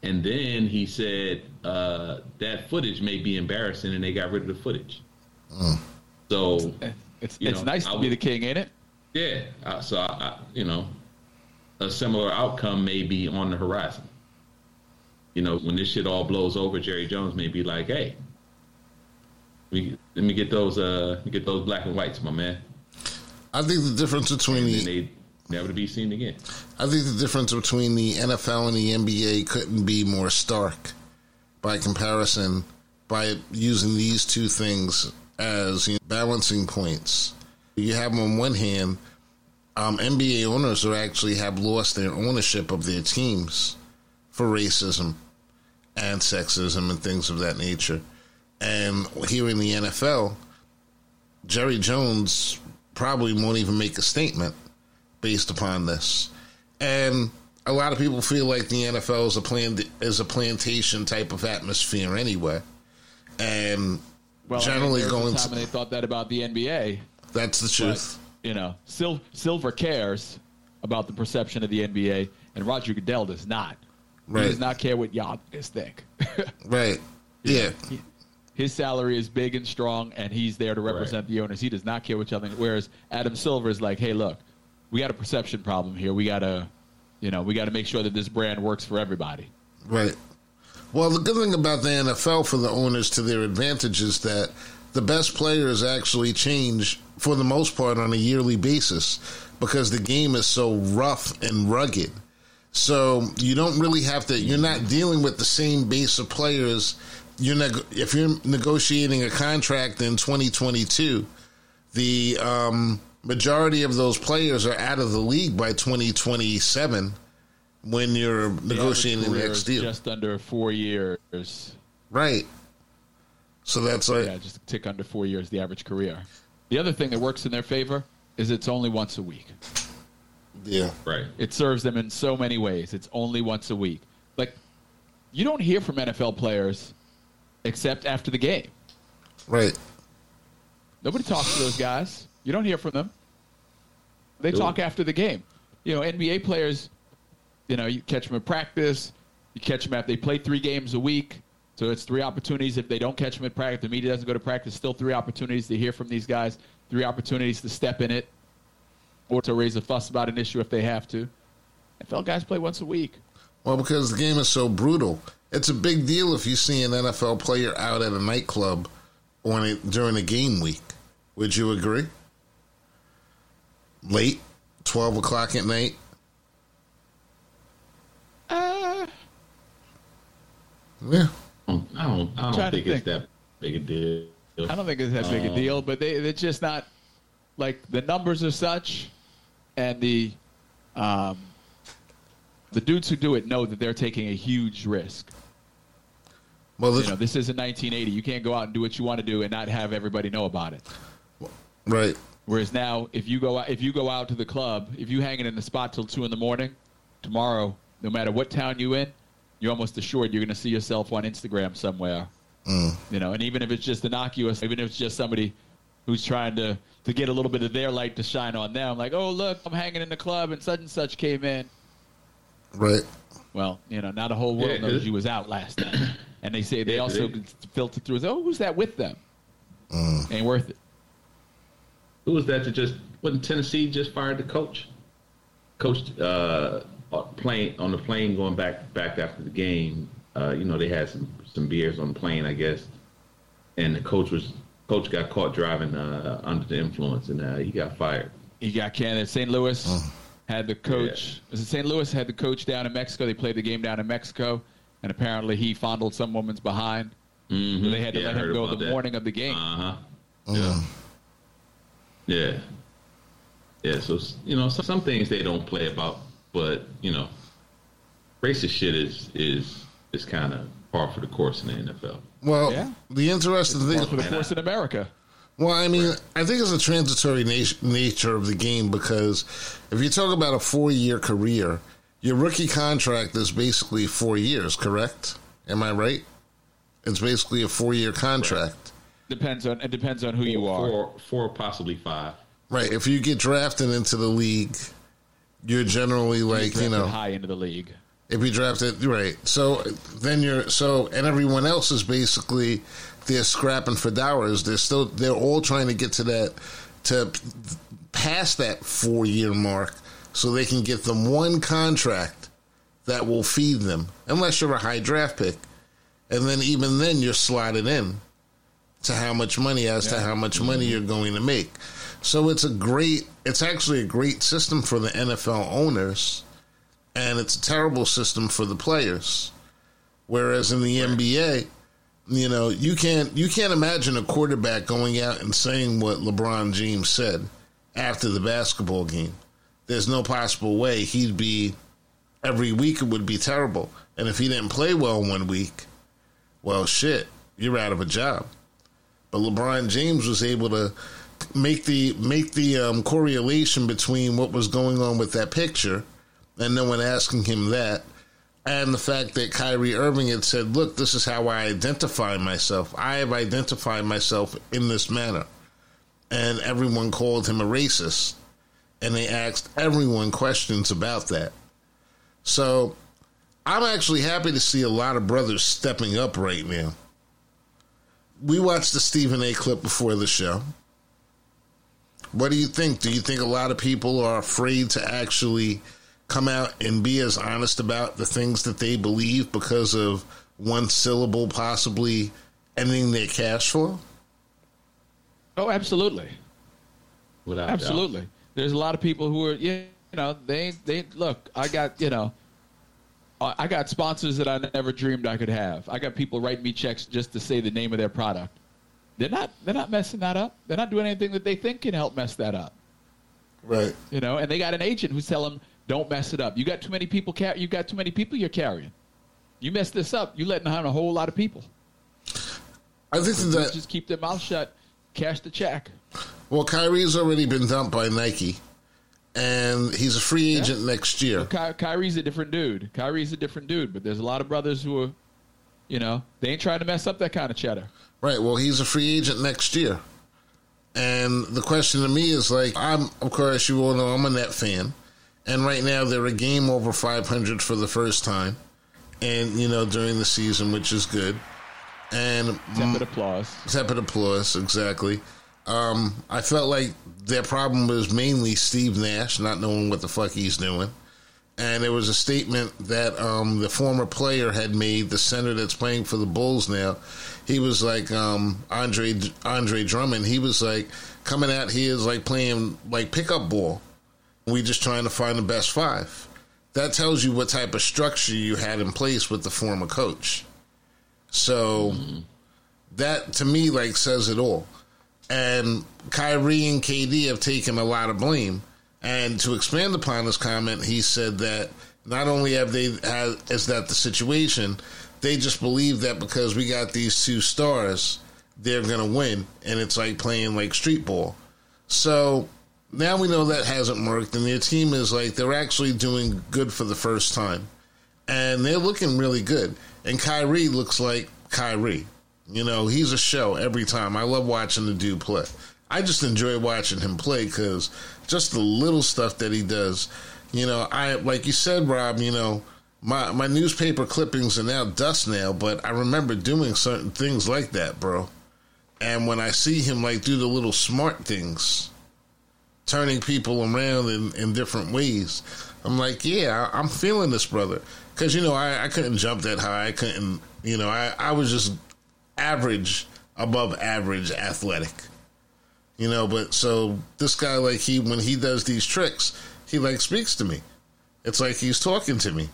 and then he said uh, that footage may be embarrassing, and they got rid of the footage. So It's You it's know, nice I to be the king, ain't it? yeah, uh, so I, I, you know, a similar outcome may be on the horizon. You know, when this shit all blows over, Jerry Jones may be like, "Hey, we, let me get those, uh, get those black and whites, my man." I think the difference between the they never to be seen again. I think the difference between the NFL and the NBA couldn't be more stark by comparison by using these two things as you know, balancing points. You have on one hand, um, NBA owners who actually have lost their ownership of their teams for racism and sexism and things of that nature. And here in the NFL, Jerry Jones probably won't even make a statement based upon this. And a lot of people feel like the NFL is a plan is a plantation type of atmosphere anyway. And Well, generally I mean, going to, they thought that about the NBA. that's the But, truth. you know, Sil- Silver cares about the perception of the NBA, and Roger Goodell does not. Right. He does not care what y'all niggas think. Right. Yeah. His salary is big and strong, and he's there to represent the owners. He does not care what y'all think. Whereas Adam Silver is like, hey, look, we got a perception problem here. We got to, you know, we got to make sure that this brand works for everybody. Right. Well, the good thing about the NFL for the owners to their advantage is that the best players actually change for the most part on a yearly basis because the game is so rough and rugged. So you don't really have to. You're not dealing with the same base of players. You're neg- if you're negotiating a contract in 2022, the um, majority of those players are out of the league by 2027 when you're negotiating the next deal. Just under four years. Right. So that's like Yeah, just a tick under four years, the average career. The other thing that works in their favor is it's only once a week. Yeah. Right. It serves them in so many ways. It's only once a week. Like, you don't hear from NFL players except after the game. Right. Nobody talks to those guys. You don't hear from them. They Nope. talk after the game. You know, NBA players, you know, you catch them at practice. You catch them after they play three games a week. So it's three opportunities. If they don't catch them at practice, the media doesn't go to practice, still three opportunities to hear from these guys, three opportunities to step in it or to raise a fuss about an issue if they have to. NFL guys play once a week. Well, because the game is so brutal, it's a big deal if you see an NFL player out at a nightclub on a, during a game week. Would you agree? Late, twelve o'clock at night. Uh, Yeah. I don't. I don't, I Trying don't to think it's that big a deal. I don't think it's that big a Um, deal, but they it's just not like the numbers are such, and the um, the dudes who do it know that they're taking a huge risk. Well, You know, this isn't 1980. You can't go out and do what you want to do and not have everybody know about it. right. Whereas now, if you go out, if you go out to the club, if you hanging in the spot till two in the morning, tomorrow, no matter what town you in, you're almost assured you're going to see yourself on Instagram somewhere. You know, and even if it's just innocuous, even if it's just somebody who's trying to to get a little bit of their light to shine on them, like, oh look, I'm hanging in the club and such and such came in. Right. Well, you know, not a whole world Yeah, knows 'cause- you was out last night, and they say they Yeah, also they- filter through. Oh, who's that with them? Ain't worth it. Who was that that just wasn't Tennessee just fired the coach? Coach uh on plane on the plane going back back after the game. Uh, you know, they had some some beers on the plane, I guess. And the coach was coach got caught driving uh, under the influence and uh, he got fired. He got canned. St. Louis had the coach. Was it St. Louis had the coach down in Mexico? They played the game down in Mexico, and apparently he fondled some woman's behind Mhm. They had to Yeah, let him go the that. morning of the game. Uh huh. Yeah. Yeah. Yeah. So you know, some, some things they don't play about, but you know, racist shit is is is kind of par for the course in the NFL. Well, Yeah. the interesting for thing. the course in America. Well, I mean, I think it's a transitory nat- nature of the game because if you talk about a four-year career, your rookie contract is basically four years. Correct? Am I right? It's basically a four-year contract. Depends on it depends on who you are. Four, four, possibly five. Right. If you get drafted into the league, you're generally like, you Drafted know, high into the league. If you draft it right. So then you're so and everyone else is basically they're scrapping for dollars. They're still they're all trying to get to that to pass that four year mark so they can get them one contract that will feed them, unless you're a high draft pick. And then even then you're slotted in to how much money as to how much money you're going to make. So it's a great it's actually a great system for the NFL owners and it's a terrible system for the players. Whereas in the NBA, you know, you can't you can't imagine a quarterback going out and saying what LeBron James said after the basketball game. There's no possible way he'd be every week it would be terrible. And if he didn't play well one week, well shit, you're out of a job. But LeBron James was able to make the make the um, correlation between what was going on with that picture and no one asking him that, and the fact that Kyrie Irving had said, "Look, this is how I identify myself. I have identified myself in this manner," and everyone called him a racist, and they asked everyone questions about that. So, I'm actually happy to see a lot of brothers stepping up right now. We watched the Stephen A. clip before the show. What do you think? Do you think a lot of people are afraid to actually come out and be as honest about the things that they believe because of one syllable possibly ending their cash flow? Oh, absolutely. Without doubt. Absolutely. There's a lot of people who are, yeah, you know, they they look. I got, you know, I I got sponsors that I never dreamed I could have. I got people writing me checks just to say the name of their product. They're not they're not messing that up. They're not doing anything that they think can help mess that up. Right. You know, and they got an agent who's telling them, "Don't mess it up. You got too many people. Car- you got too many people you're carrying. You mess this up, You're letting down a whole lot of people. I think that Just keep their mouth shut. Cash the check. well, Kyrie's already been dumped by Nike, and he's a free agent next year. Ky- Kyrie's a different dude. Kyrie's a different dude, but there's a lot of brothers who are, you know, they ain't trying to mess up that kind of cheddar. Right. Well, he's a free agent next year. And the question to me is like, I'm, of course, you all know I'm a net fan. And right now they're a game over 500 for the first time. And, you know, during the season, which is good. And Tepid applause. tepid applause, exactly. Um, I felt like their problem was mainly Steve Nash not knowing what the fuck he's doing. And there was a statement that um, the former player had made, the center that's playing for the Bulls now. He was like um, Andre Andre Drummond. He was like coming out here is like playing like pickup ball. We just trying to find the best five. That tells you what type of structure you had in place with the former coach. So that to me like says it all. And Kyrie and KD have taken a lot of blame. And to expand upon this comment, he said that not only have they had is that the situation, they just believe that because we got these two stars, they're gonna win, and it's like playing like street ball. So now we know that hasn't worked, and their team is like they're actually doing good for the first time, and they're looking really good. And Kyrie looks like Kyrie. You know, he's a show every time. I love watching the dude play. I just enjoy watching him play because just the little stuff that he does. You know, I like you said, Rob. You know, my my newspaper clippings are now dust now, but I remember doing certain things like that, bro. And when I see him like do the little smart things, turning people around in, in different ways, I'm like, yeah, I, I'm feeling this brother. Because, you know, I, I couldn't jump that high. I couldn't, you know, I, I was just average, above average athletic. You know, but so this guy, like, he, when he does these tricks, he, like, speaks to me. It's like he's talking to me,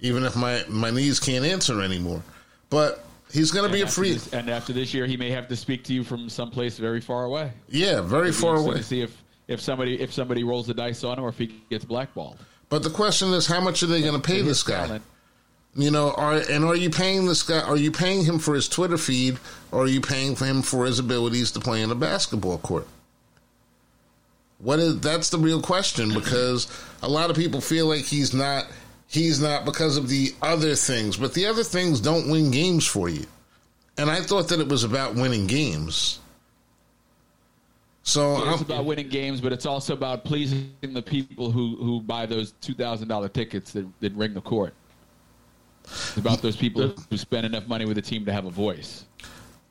even if my, my knees can't answer anymore. But He's going to be a free. This, and after this year, he may have to speak to you from someplace very far away. Yeah, very far away. To see if, if somebody if somebody rolls the dice on him or if he gets blackballed. But the question is, how much are they going to pay this guy? Talent. You know, are and are you paying this guy? Are you paying him for his Twitter feed, or are you paying for him for his abilities to play in a basketball court? What is that's the real question because a lot of people feel like he's not he's not because of the other things, but the other things don't win games for you. And I thought that it was about winning games. So it's about winning games, but it's also about pleasing the people who, who buy those two thousand dollar tickets that, that ring the court. It's about those people who spend enough money with the team to have a voice.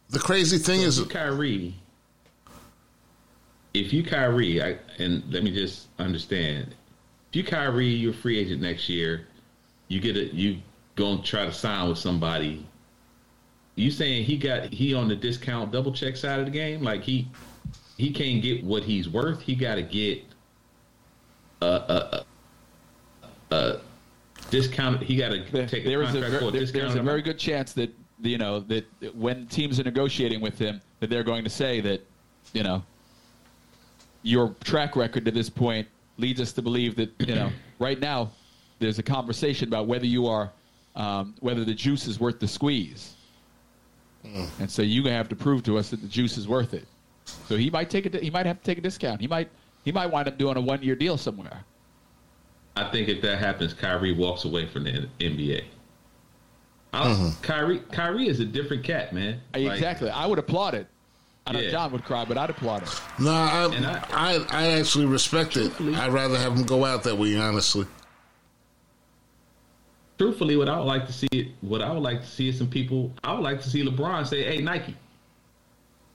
The crazy thing so is, Kyrie. If you Kyrie, I, and let me just understand, if you Kyrie, you're a free agent next year. You get it. You gonna try to sign with somebody. You saying he got he on the discount double check side of the game? Like he he can't get what he's worth. He got to get a, a, a, a discount. He got to take a there is a, ver- there's, there's a very good chance that you know that when teams are negotiating with him, that they're going to say that you know your track record to this point leads us to believe that you know right now there's a conversation about whether you are um, whether the juice is worth the squeeze, mm. and so you have to prove to us that the juice is worth it. So he might take it. He might have to take a discount. He might he might wind up doing a one year deal somewhere. I think if that happens, Kyrie walks away from the NBA. Mm-hmm. Kyrie, Kyrie is a different cat, man. Exactly. Like, I would applaud it. I know yeah. John would cry, but I'd applaud it. No, I, I, I, I, actually respect it. I'd rather have him go out that way, honestly. Truthfully, what I would like to see, what I would like to see is some people. I would like to see LeBron say, "Hey, Nike,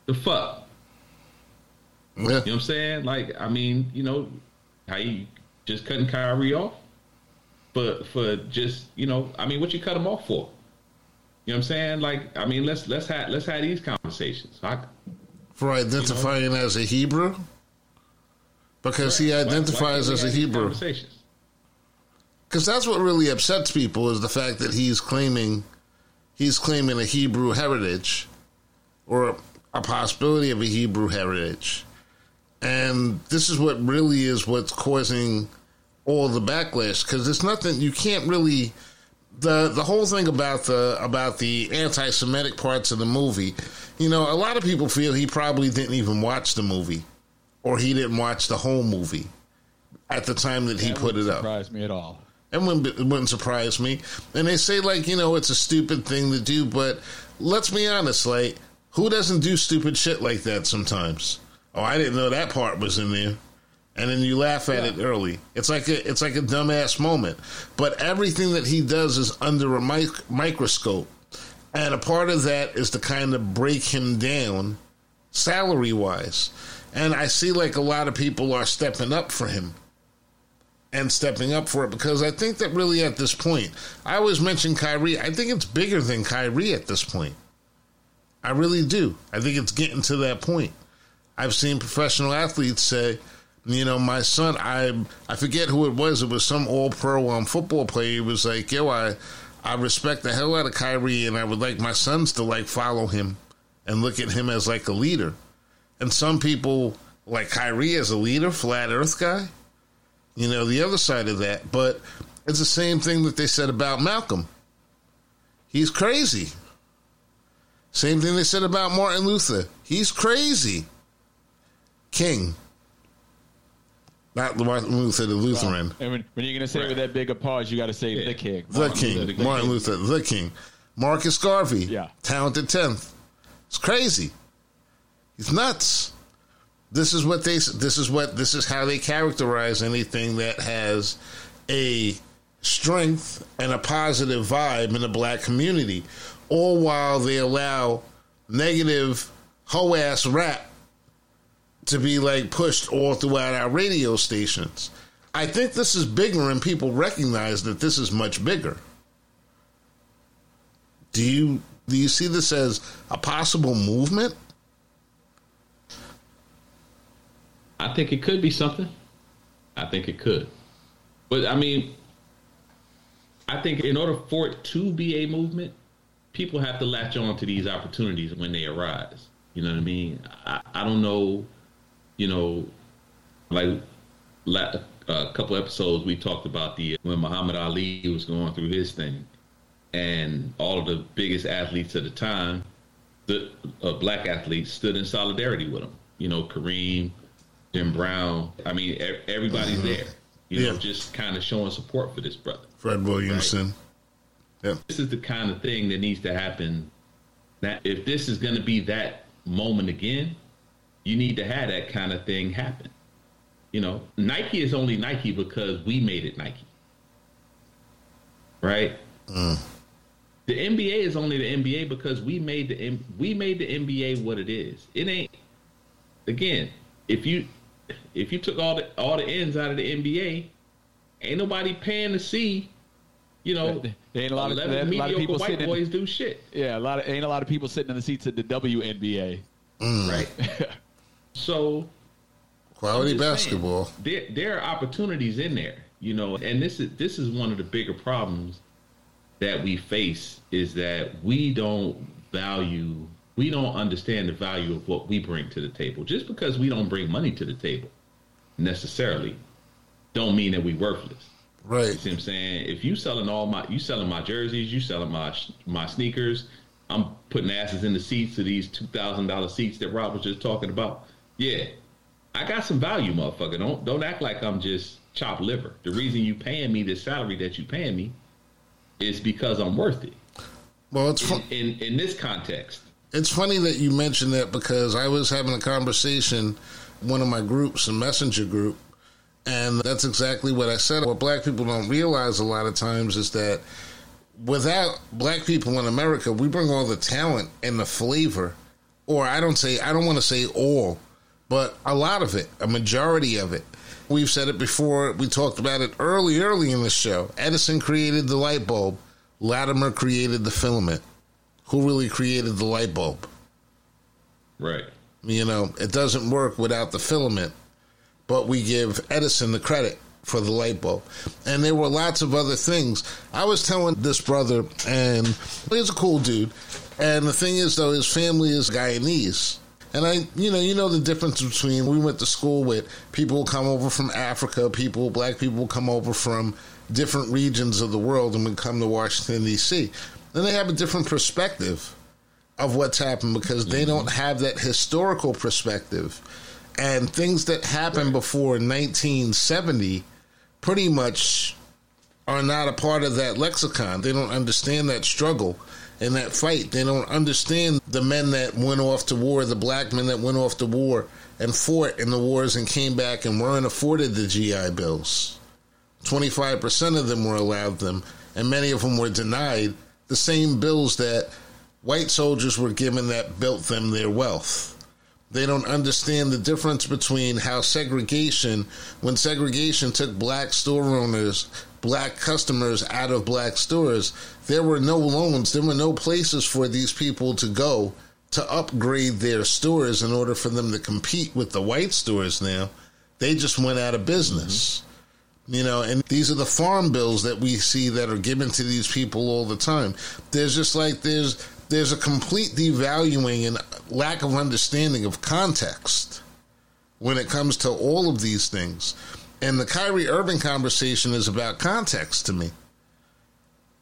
the fuck." Yeah. You know what I'm saying? Like, I mean, you know, how you just cutting Kyrie off, but for just you know, I mean, what you cut him off for? You know what I'm saying? Like, I mean, let's let's have let's have these conversations. I, for identifying you know, as a Hebrew, because right. he identifies as a Hebrew. Because that's what really upsets people is the fact that he's claiming he's claiming a Hebrew heritage or a possibility of a Hebrew heritage. And this is what really is what's causing all the backlash because it's nothing you can't really the the whole thing about the about the anti-Semitic parts of the movie. You know, a lot of people feel he probably didn't even watch the movie, or he didn't watch the whole movie at the time that he put it up. Surprise me at all. It wouldn't, it wouldn't surprise me. And they say like you know it's a stupid thing to do, but let's be honest, like who doesn't do stupid shit like that sometimes? Oh, I didn't know that part was in there. And then you laugh at yeah. it early. It's like a it's like a dumbass moment. But everything that he does is under a mic- microscope. And a part of that is to kind of break him down salary wise. And I see like a lot of people are stepping up for him and stepping up for it because I think that really at this point, I always mention Kyrie. I think it's bigger than Kyrie at this point. I really do. I think it's getting to that point. I've seen professional athletes say, you know, my son, I I forget who it was. It was some all pro um, football player. He was like, yo, I I respect the hell out of Kyrie, and I would like my sons to like follow him and look at him as like a leader. And some people like Kyrie as a leader, flat Earth guy. You know, the other side of that, but it's the same thing that they said about Malcolm. He's crazy. Same thing they said about Martin Luther. He's crazy. King. Not Martin Luther, the Lutheran. Well, and when, when, you're going to say right. with that big a pause, you got to say yeah. the King. The Martin King. Luther, the Martin King. Luther, the King. Marcus Garvey. Yeah. Talented 10th. It's crazy. He's nuts. This is what they. This is what. This is how they characterize anything that has a strength and a positive vibe in the black community, all while they allow negative hoe ass rap to be like pushed all throughout our radio stations. I think this is bigger and people recognize that this is much bigger. Do you do you see this as a possible movement? I think it could be something. I think it could. But I mean I think in order for it to be a movement, people have to latch on to these opportunities when they arise. You know what I mean? I, I don't know, you know, like la- a couple episodes we talked about the when Muhammad Ali was going through his thing, and all of the biggest athletes at the time, the uh, black athletes stood in solidarity with him. You know, Kareem, Jim Brown. I mean, everybody's mm-hmm. there. You yeah. know, just kind of showing support for this brother. Fred Williamson. Right? Yeah. This is the kind of thing that needs to happen. That if this is going to be that moment again, you need to have that kind of thing happen. You know, Nike is only Nike because we made it Nike. Right? Mm. The NBA is only the NBA because we made the we made the NBA what it is. It ain't again, if you if you took all the all the ends out of the NBA, ain't nobody paying to see you know, there ain't a lot of, a lot of people white boys in, do shit. Yeah, a lot of ain't a lot of people sitting in the seats at the WNBA. Mm. Right. so quality basketball. Saying, there there are opportunities in there, you know, and this is this is one of the bigger problems that we face is that we don't value we don't understand the value of what we bring to the table. Just because we don't bring money to the table necessarily don't mean that we're worthless. Right. You see what I'm saying? If you selling all my, you selling my jerseys, you selling my my sneakers. I'm putting asses in the seats of these two thousand dollar seats that Rob was just talking about. Yeah, I got some value, motherfucker. Don't don't act like I'm just chopped liver. The reason you paying me this salary that you paying me is because I'm worth it. Well, it's in, in, in this context. It's funny that you mentioned that because I was having a conversation, one of my groups, a messenger group, and that's exactly what I said. What black people don't realize a lot of times is that without black people in America, we bring all the talent and the flavor, or I don't say, I don't want to say all, but a lot of it, a majority of it. We've said it before. We talked about it early, early in the show. Edison created the light bulb. Latimer created the filament. Who really created the light bulb? Right. You know, it doesn't work without the filament but we give Edison the credit for the light bulb. And there were lots of other things. I was telling this brother, and he's a cool dude. And the thing is, though, his family is Guyanese. And I, you know, you know the difference between we went to school with people come over from Africa, people, black people come over from different regions of the world and would come to Washington, D.C. And they have a different perspective of what's happened because they don't mm-hmm. have that historical perspective and things that happened before 1970 pretty much are not a part of that lexicon. They don't understand that struggle and that fight. They don't understand the men that went off to war, the black men that went off to war and fought in the wars and came back and weren't afforded the GI Bills. 25% of them were allowed them, and many of them were denied the same bills that white soldiers were given that built them their wealth. They don't understand the difference between how segregation, when segregation took black store owners, black customers out of black stores, there were no loans, there were no places for these people to go to upgrade their stores in order for them to compete with the white stores now. They just went out of business. Mm-hmm. You know, and these are the farm bills that we see that are given to these people all the time. There's just like there's there's a complete devaluing and lack of understanding of context when it comes to all of these things. And the Kyrie Irving conversation is about context to me.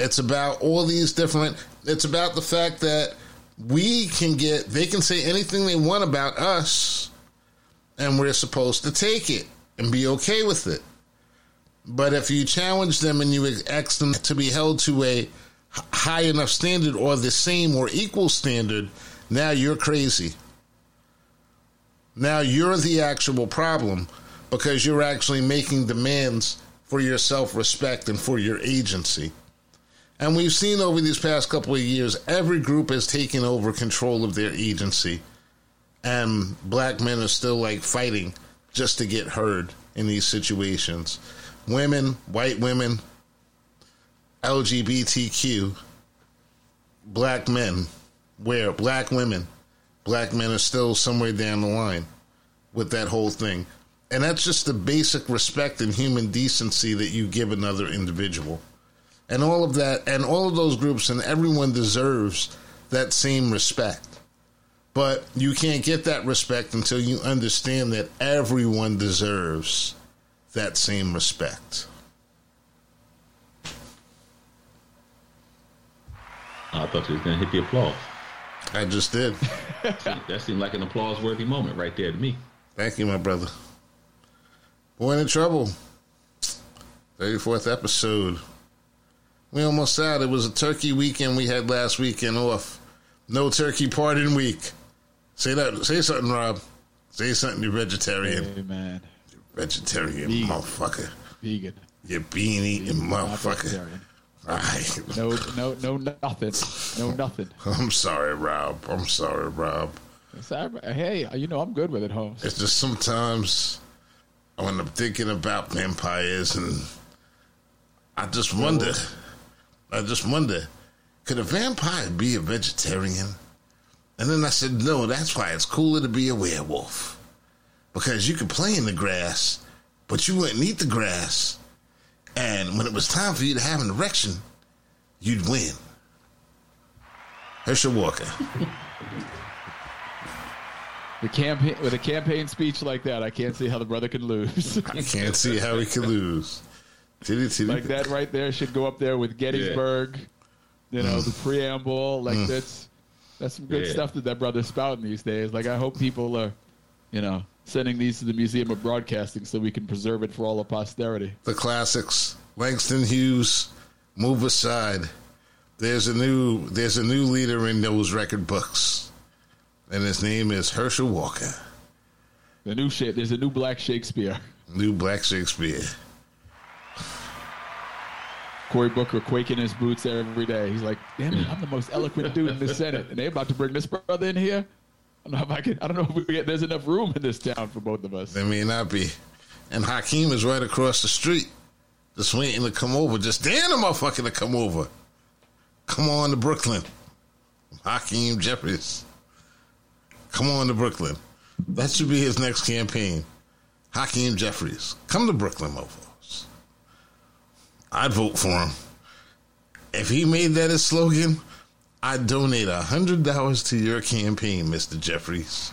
It's about all these different, it's about the fact that we can get, they can say anything they want about us, and we're supposed to take it and be okay with it. But if you challenge them and you ask them to be held to a high enough standard or the same or equal standard, now you're crazy. Now you're the actual problem because you're actually making demands for your self respect and for your agency. And we've seen over these past couple of years, every group has taken over control of their agency. And black men are still like fighting just to get heard in these situations. Women, white women, LGBTQ black men, where black women, black men are still somewhere down the line with that whole thing. And that's just the basic respect and human decency that you give another individual. and all of that, and all of those groups, and everyone deserves that same respect. But you can't get that respect until you understand that everyone deserves that same respect. I thought you was gonna hit the applause. I just did. that seemed like an applause-worthy moment right there to me. Thank you, my brother. Boy in trouble. 34th episode. We almost out. It was a turkey weekend we had last weekend off. No turkey pardon week. Say that. Say something, Rob. Say something. You're vegetarian. Hey, man. You're vegetarian, Vegan. motherfucker. Vegan. You bean eating motherfucker. Right. No, no, no, nothing. No, nothing. I'm sorry, Rob. I'm sorry, Rob. Hey, you know I'm good with it, Holmes. It's just sometimes when I'm thinking about vampires and I just wonder, I just wonder, could a vampire be a vegetarian? And then I said, no, that's why it's cooler to be a werewolf. Because you could play in the grass, but you wouldn't eat the grass. And when it was time for you to have an erection, you'd win. Herschel Walker. The campaign with a campaign speech like that, I can't see how the brother can lose. I can't see how he can lose. Titty, titty. like that right there should go up there with Gettysburg. You know, the mm. preamble. Like mm. that's that's some good Yeah. stuff that that brother's spouting these days. Like I hope people are, you know, sending these to the Museum of Broadcasting so we can preserve it for all of posterity. the classics. Langston Hughes, move aside. There's a new there's a new leader in those record books, and his name is Herschel Walker, The new shit. There's a new Black Shakespeare. new Black Shakespeare. Cory Booker quaking his boots there every day. He's like, "Damn it, I'm the most eloquent dude in the Senate, and they're about to bring this brother in here. I don't know if I can. I don't know if we get, there's enough room in this town for both of us." There may not be, and Hakeem is right across the street, just waiting to come over. Just damn the motherfucker to come over. Come on to Brooklyn, Hakeem Jeffries. Come on to Brooklyn. That should be his next campaign. Hakeem Jeffries, come to Brooklyn, mofos. I'd vote for him. If he made that his slogan, I'd donate a hundred dollars to your campaign, Mister Jeffries.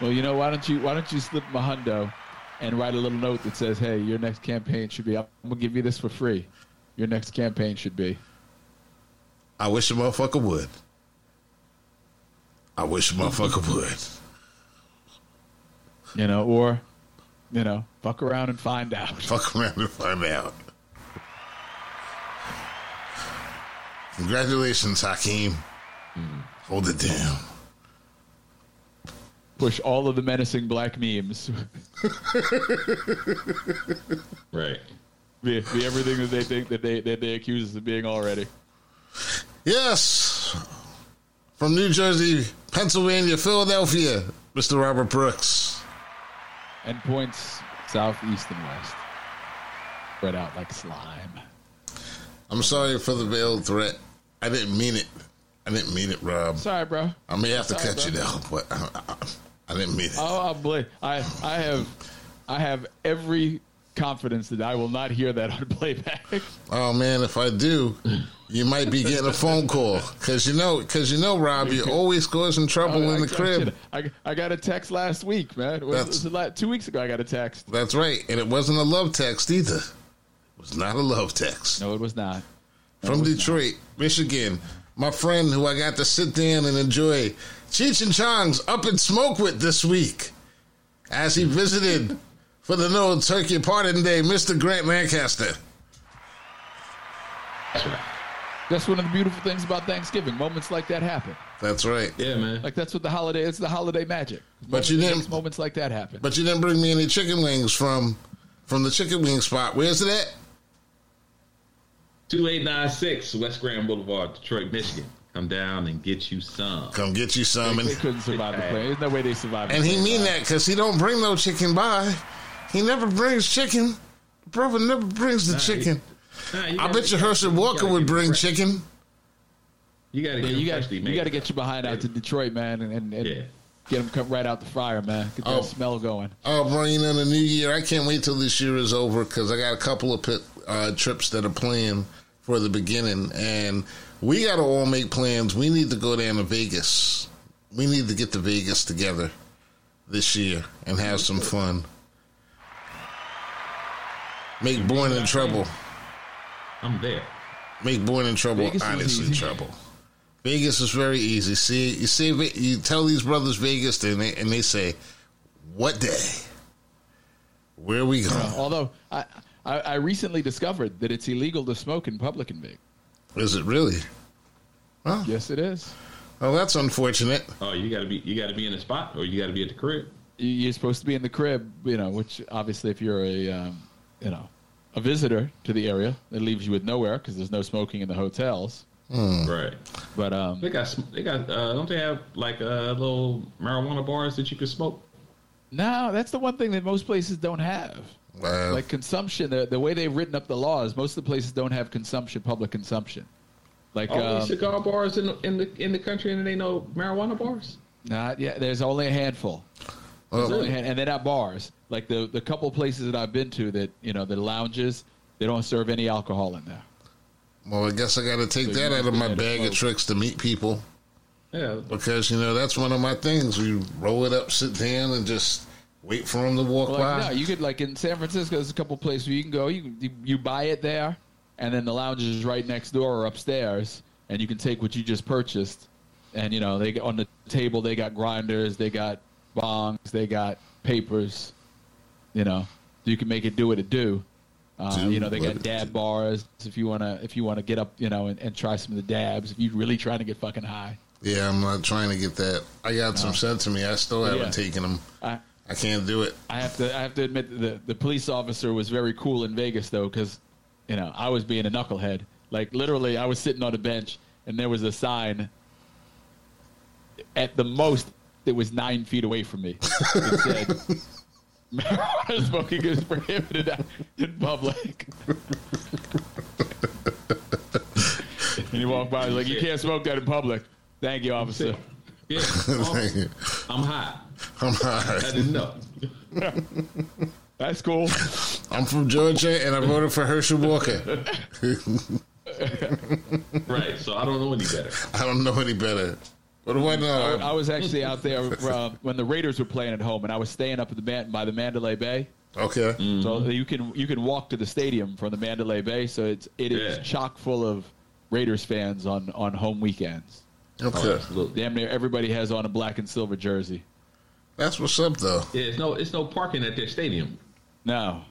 Well, you know, why don't you why don't you slip my hundo and write a little note that says, "Hey, your next campaign should be. I'm gonna give you this for free. Your next campaign should be." I wish a motherfucker would. I wish a motherfucker would. You know, or you know, fuck around and find out. Fuck around and find out. Congratulations, Hakeem. Mm-hmm. Hold it down. Push all of the menacing black memes. Right. be, be everything that they think that they that they accuse us of being already. Yes. From New Jersey, Pennsylvania, Philadelphia, Mr. Robert Brooks. Endpoints south, east, and west. Spread out like slime. I'm sorry for the veiled threat. I didn't mean it. I didn't mean it, Rob. Sorry, bro. I may have to Sorry, cut you down, but I, I, I didn't mean it. Oh, I I have I have every confidence that I will not hear that on playback. Oh man, if I do, you might be getting a phone call because you know, because you know, Rob, you're always causing trouble I, in the I- crib. I, I got a text last week, man. It was, was two weeks ago. I got a text. That's right, and it wasn't a love text either. It was not a love text No, it was not. No, from was Detroit, Michigan. My friend, who I got to sit down and enjoy Cheech and Chong's Up in Smoke with this week, as he visited for the No Turkey Pardon Day, Mr. Grant Lancaster. That's right. That's one of the beautiful things about Thanksgiving. Moments like that happen. That's right. Yeah, man. Like that's what the holiday. It's the holiday magic. But you didn't- Moments like that happen. But you didn't bring me any chicken wings from from the chicken wing spot. Where's it at? 2896 West Grand Boulevard, Detroit, Michigan. Come down and get you some. Come get you some. they And, couldn't survive the plane. There's no way they survived. the and he plane. mean that because he don't bring no chicken by. He never brings chicken. Brother never brings the Nah, chicken. Nah, you I bet you Herschel Walker gotta would bring fresh. chicken. You got to Yeah, get you got freshly you got to get your behind out to Detroit, man, and, and, and Yeah. get them come right out the fryer, man. Get that Oh. smell going. Oh, bro, you know, the new year. I can't wait till this year is over because I got a couple of pit, uh, trips that are planned for the beginning, and we got to all make plans. We need to go down to Vegas. We need to get to Vegas together this year and have some fun. Make Born in Trouble. I'm there. Make Born in Trouble Vegas honestly trouble. Vegas is very easy. See, you see, you tell these brothers Vegas, and they, and they say, "What day? Where are we going? Although I, I, I recently discovered that it's illegal to smoke in public in Vegas. Is it really? Oh, Yes, it is. well, that's unfortunate. Oh, you gotta be you gotta be in the spot, or you gotta be at the crib. You- You're supposed to be in the crib, you know. Which obviously, if you're a, um, you know, a visitor to the area, it leaves you with nowhere because there's no smoking in the hotels. Right. But um, They got they got uh, don't they have like uh, little marijuana bars that you can smoke? no, that's the one thing that most places don't have. Uh, Like consumption, the, the way they've written up the laws, most of the places don't have consumption, public consumption. Like, All um, cigar bars in the, in the in the country, and they know marijuana bars. not yeah. There's only a handful. Oh, there's well, only a hand, and they're not bars. Like the the couple places that I've been to, that you know, the lounges, they don't serve any alcohol in there. well, I guess I got to take So that out of my bag of tricks to meet people Yeah, because you know that's one of my things. We roll it up, sit down, and just wait for them to walk Well, by. no, you could like in San Francisco. There's a couple places where you can go. You, you you buy it there, and then the lounge is right next door or upstairs, and you can take what you just purchased, and you know they got on the table they got grinders, they got bongs, they got papers, you know, you can make it do what it do. Uh, you know they got dab bars if you wanna if you wanna get up you know and, and try some of the dabs if you're really trying to get fucking high. yeah, I'm not trying to get that. I got some sense to me. I still haven't Yeah. taken them. I, I can't do it. I have to I have to admit the the police officer was very cool in Vegas though because you know I was being a knucklehead like literally I was sitting on a bench and there was a sign at the most it was nine feet away from me it said marijuana smoking is prohibited in public and he walked by he's like you can't smoke that in public thank you officer yeah. Oh, I'm hot. I'm I high. didn't know. that's cool I'm from Georgia, and I voted for Herschel Walker. Right. So I don't know any better. I don't know any better. What do I? I was actually out there uh, when the Raiders were playing at home, and I was staying up at the man- by the Mandalay Bay. okay. So you can you can walk to the stadium from the Mandalay Bay. So it's it is Yeah. chock full of Raiders fans on on home weekends. Okay. Absolutely. Damn near everybody has on a black and silver jersey. That's what's up, though. Yeah, it's no it's no parking at their stadium. No,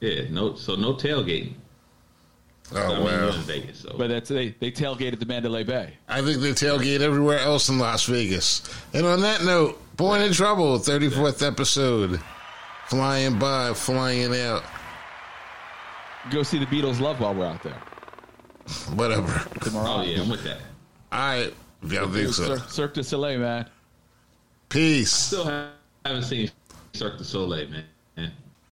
Yeah, no so no tailgating. Oh, I mean, you're wow. in Vegas, so but that's they they tailgate at the Mandalay Bay. I think they tailgate everywhere else in Las Vegas. And on that note, Born in Trouble, 34th episode. Flying by, flying out. Go see the Beatles Love while we're out there. Whatever. The Oh yeah, I'm with that. All right. If y'all think so. Cir- Cirque du Soleil, man. Peace. Still haven't seen Cirque du Soleil, man.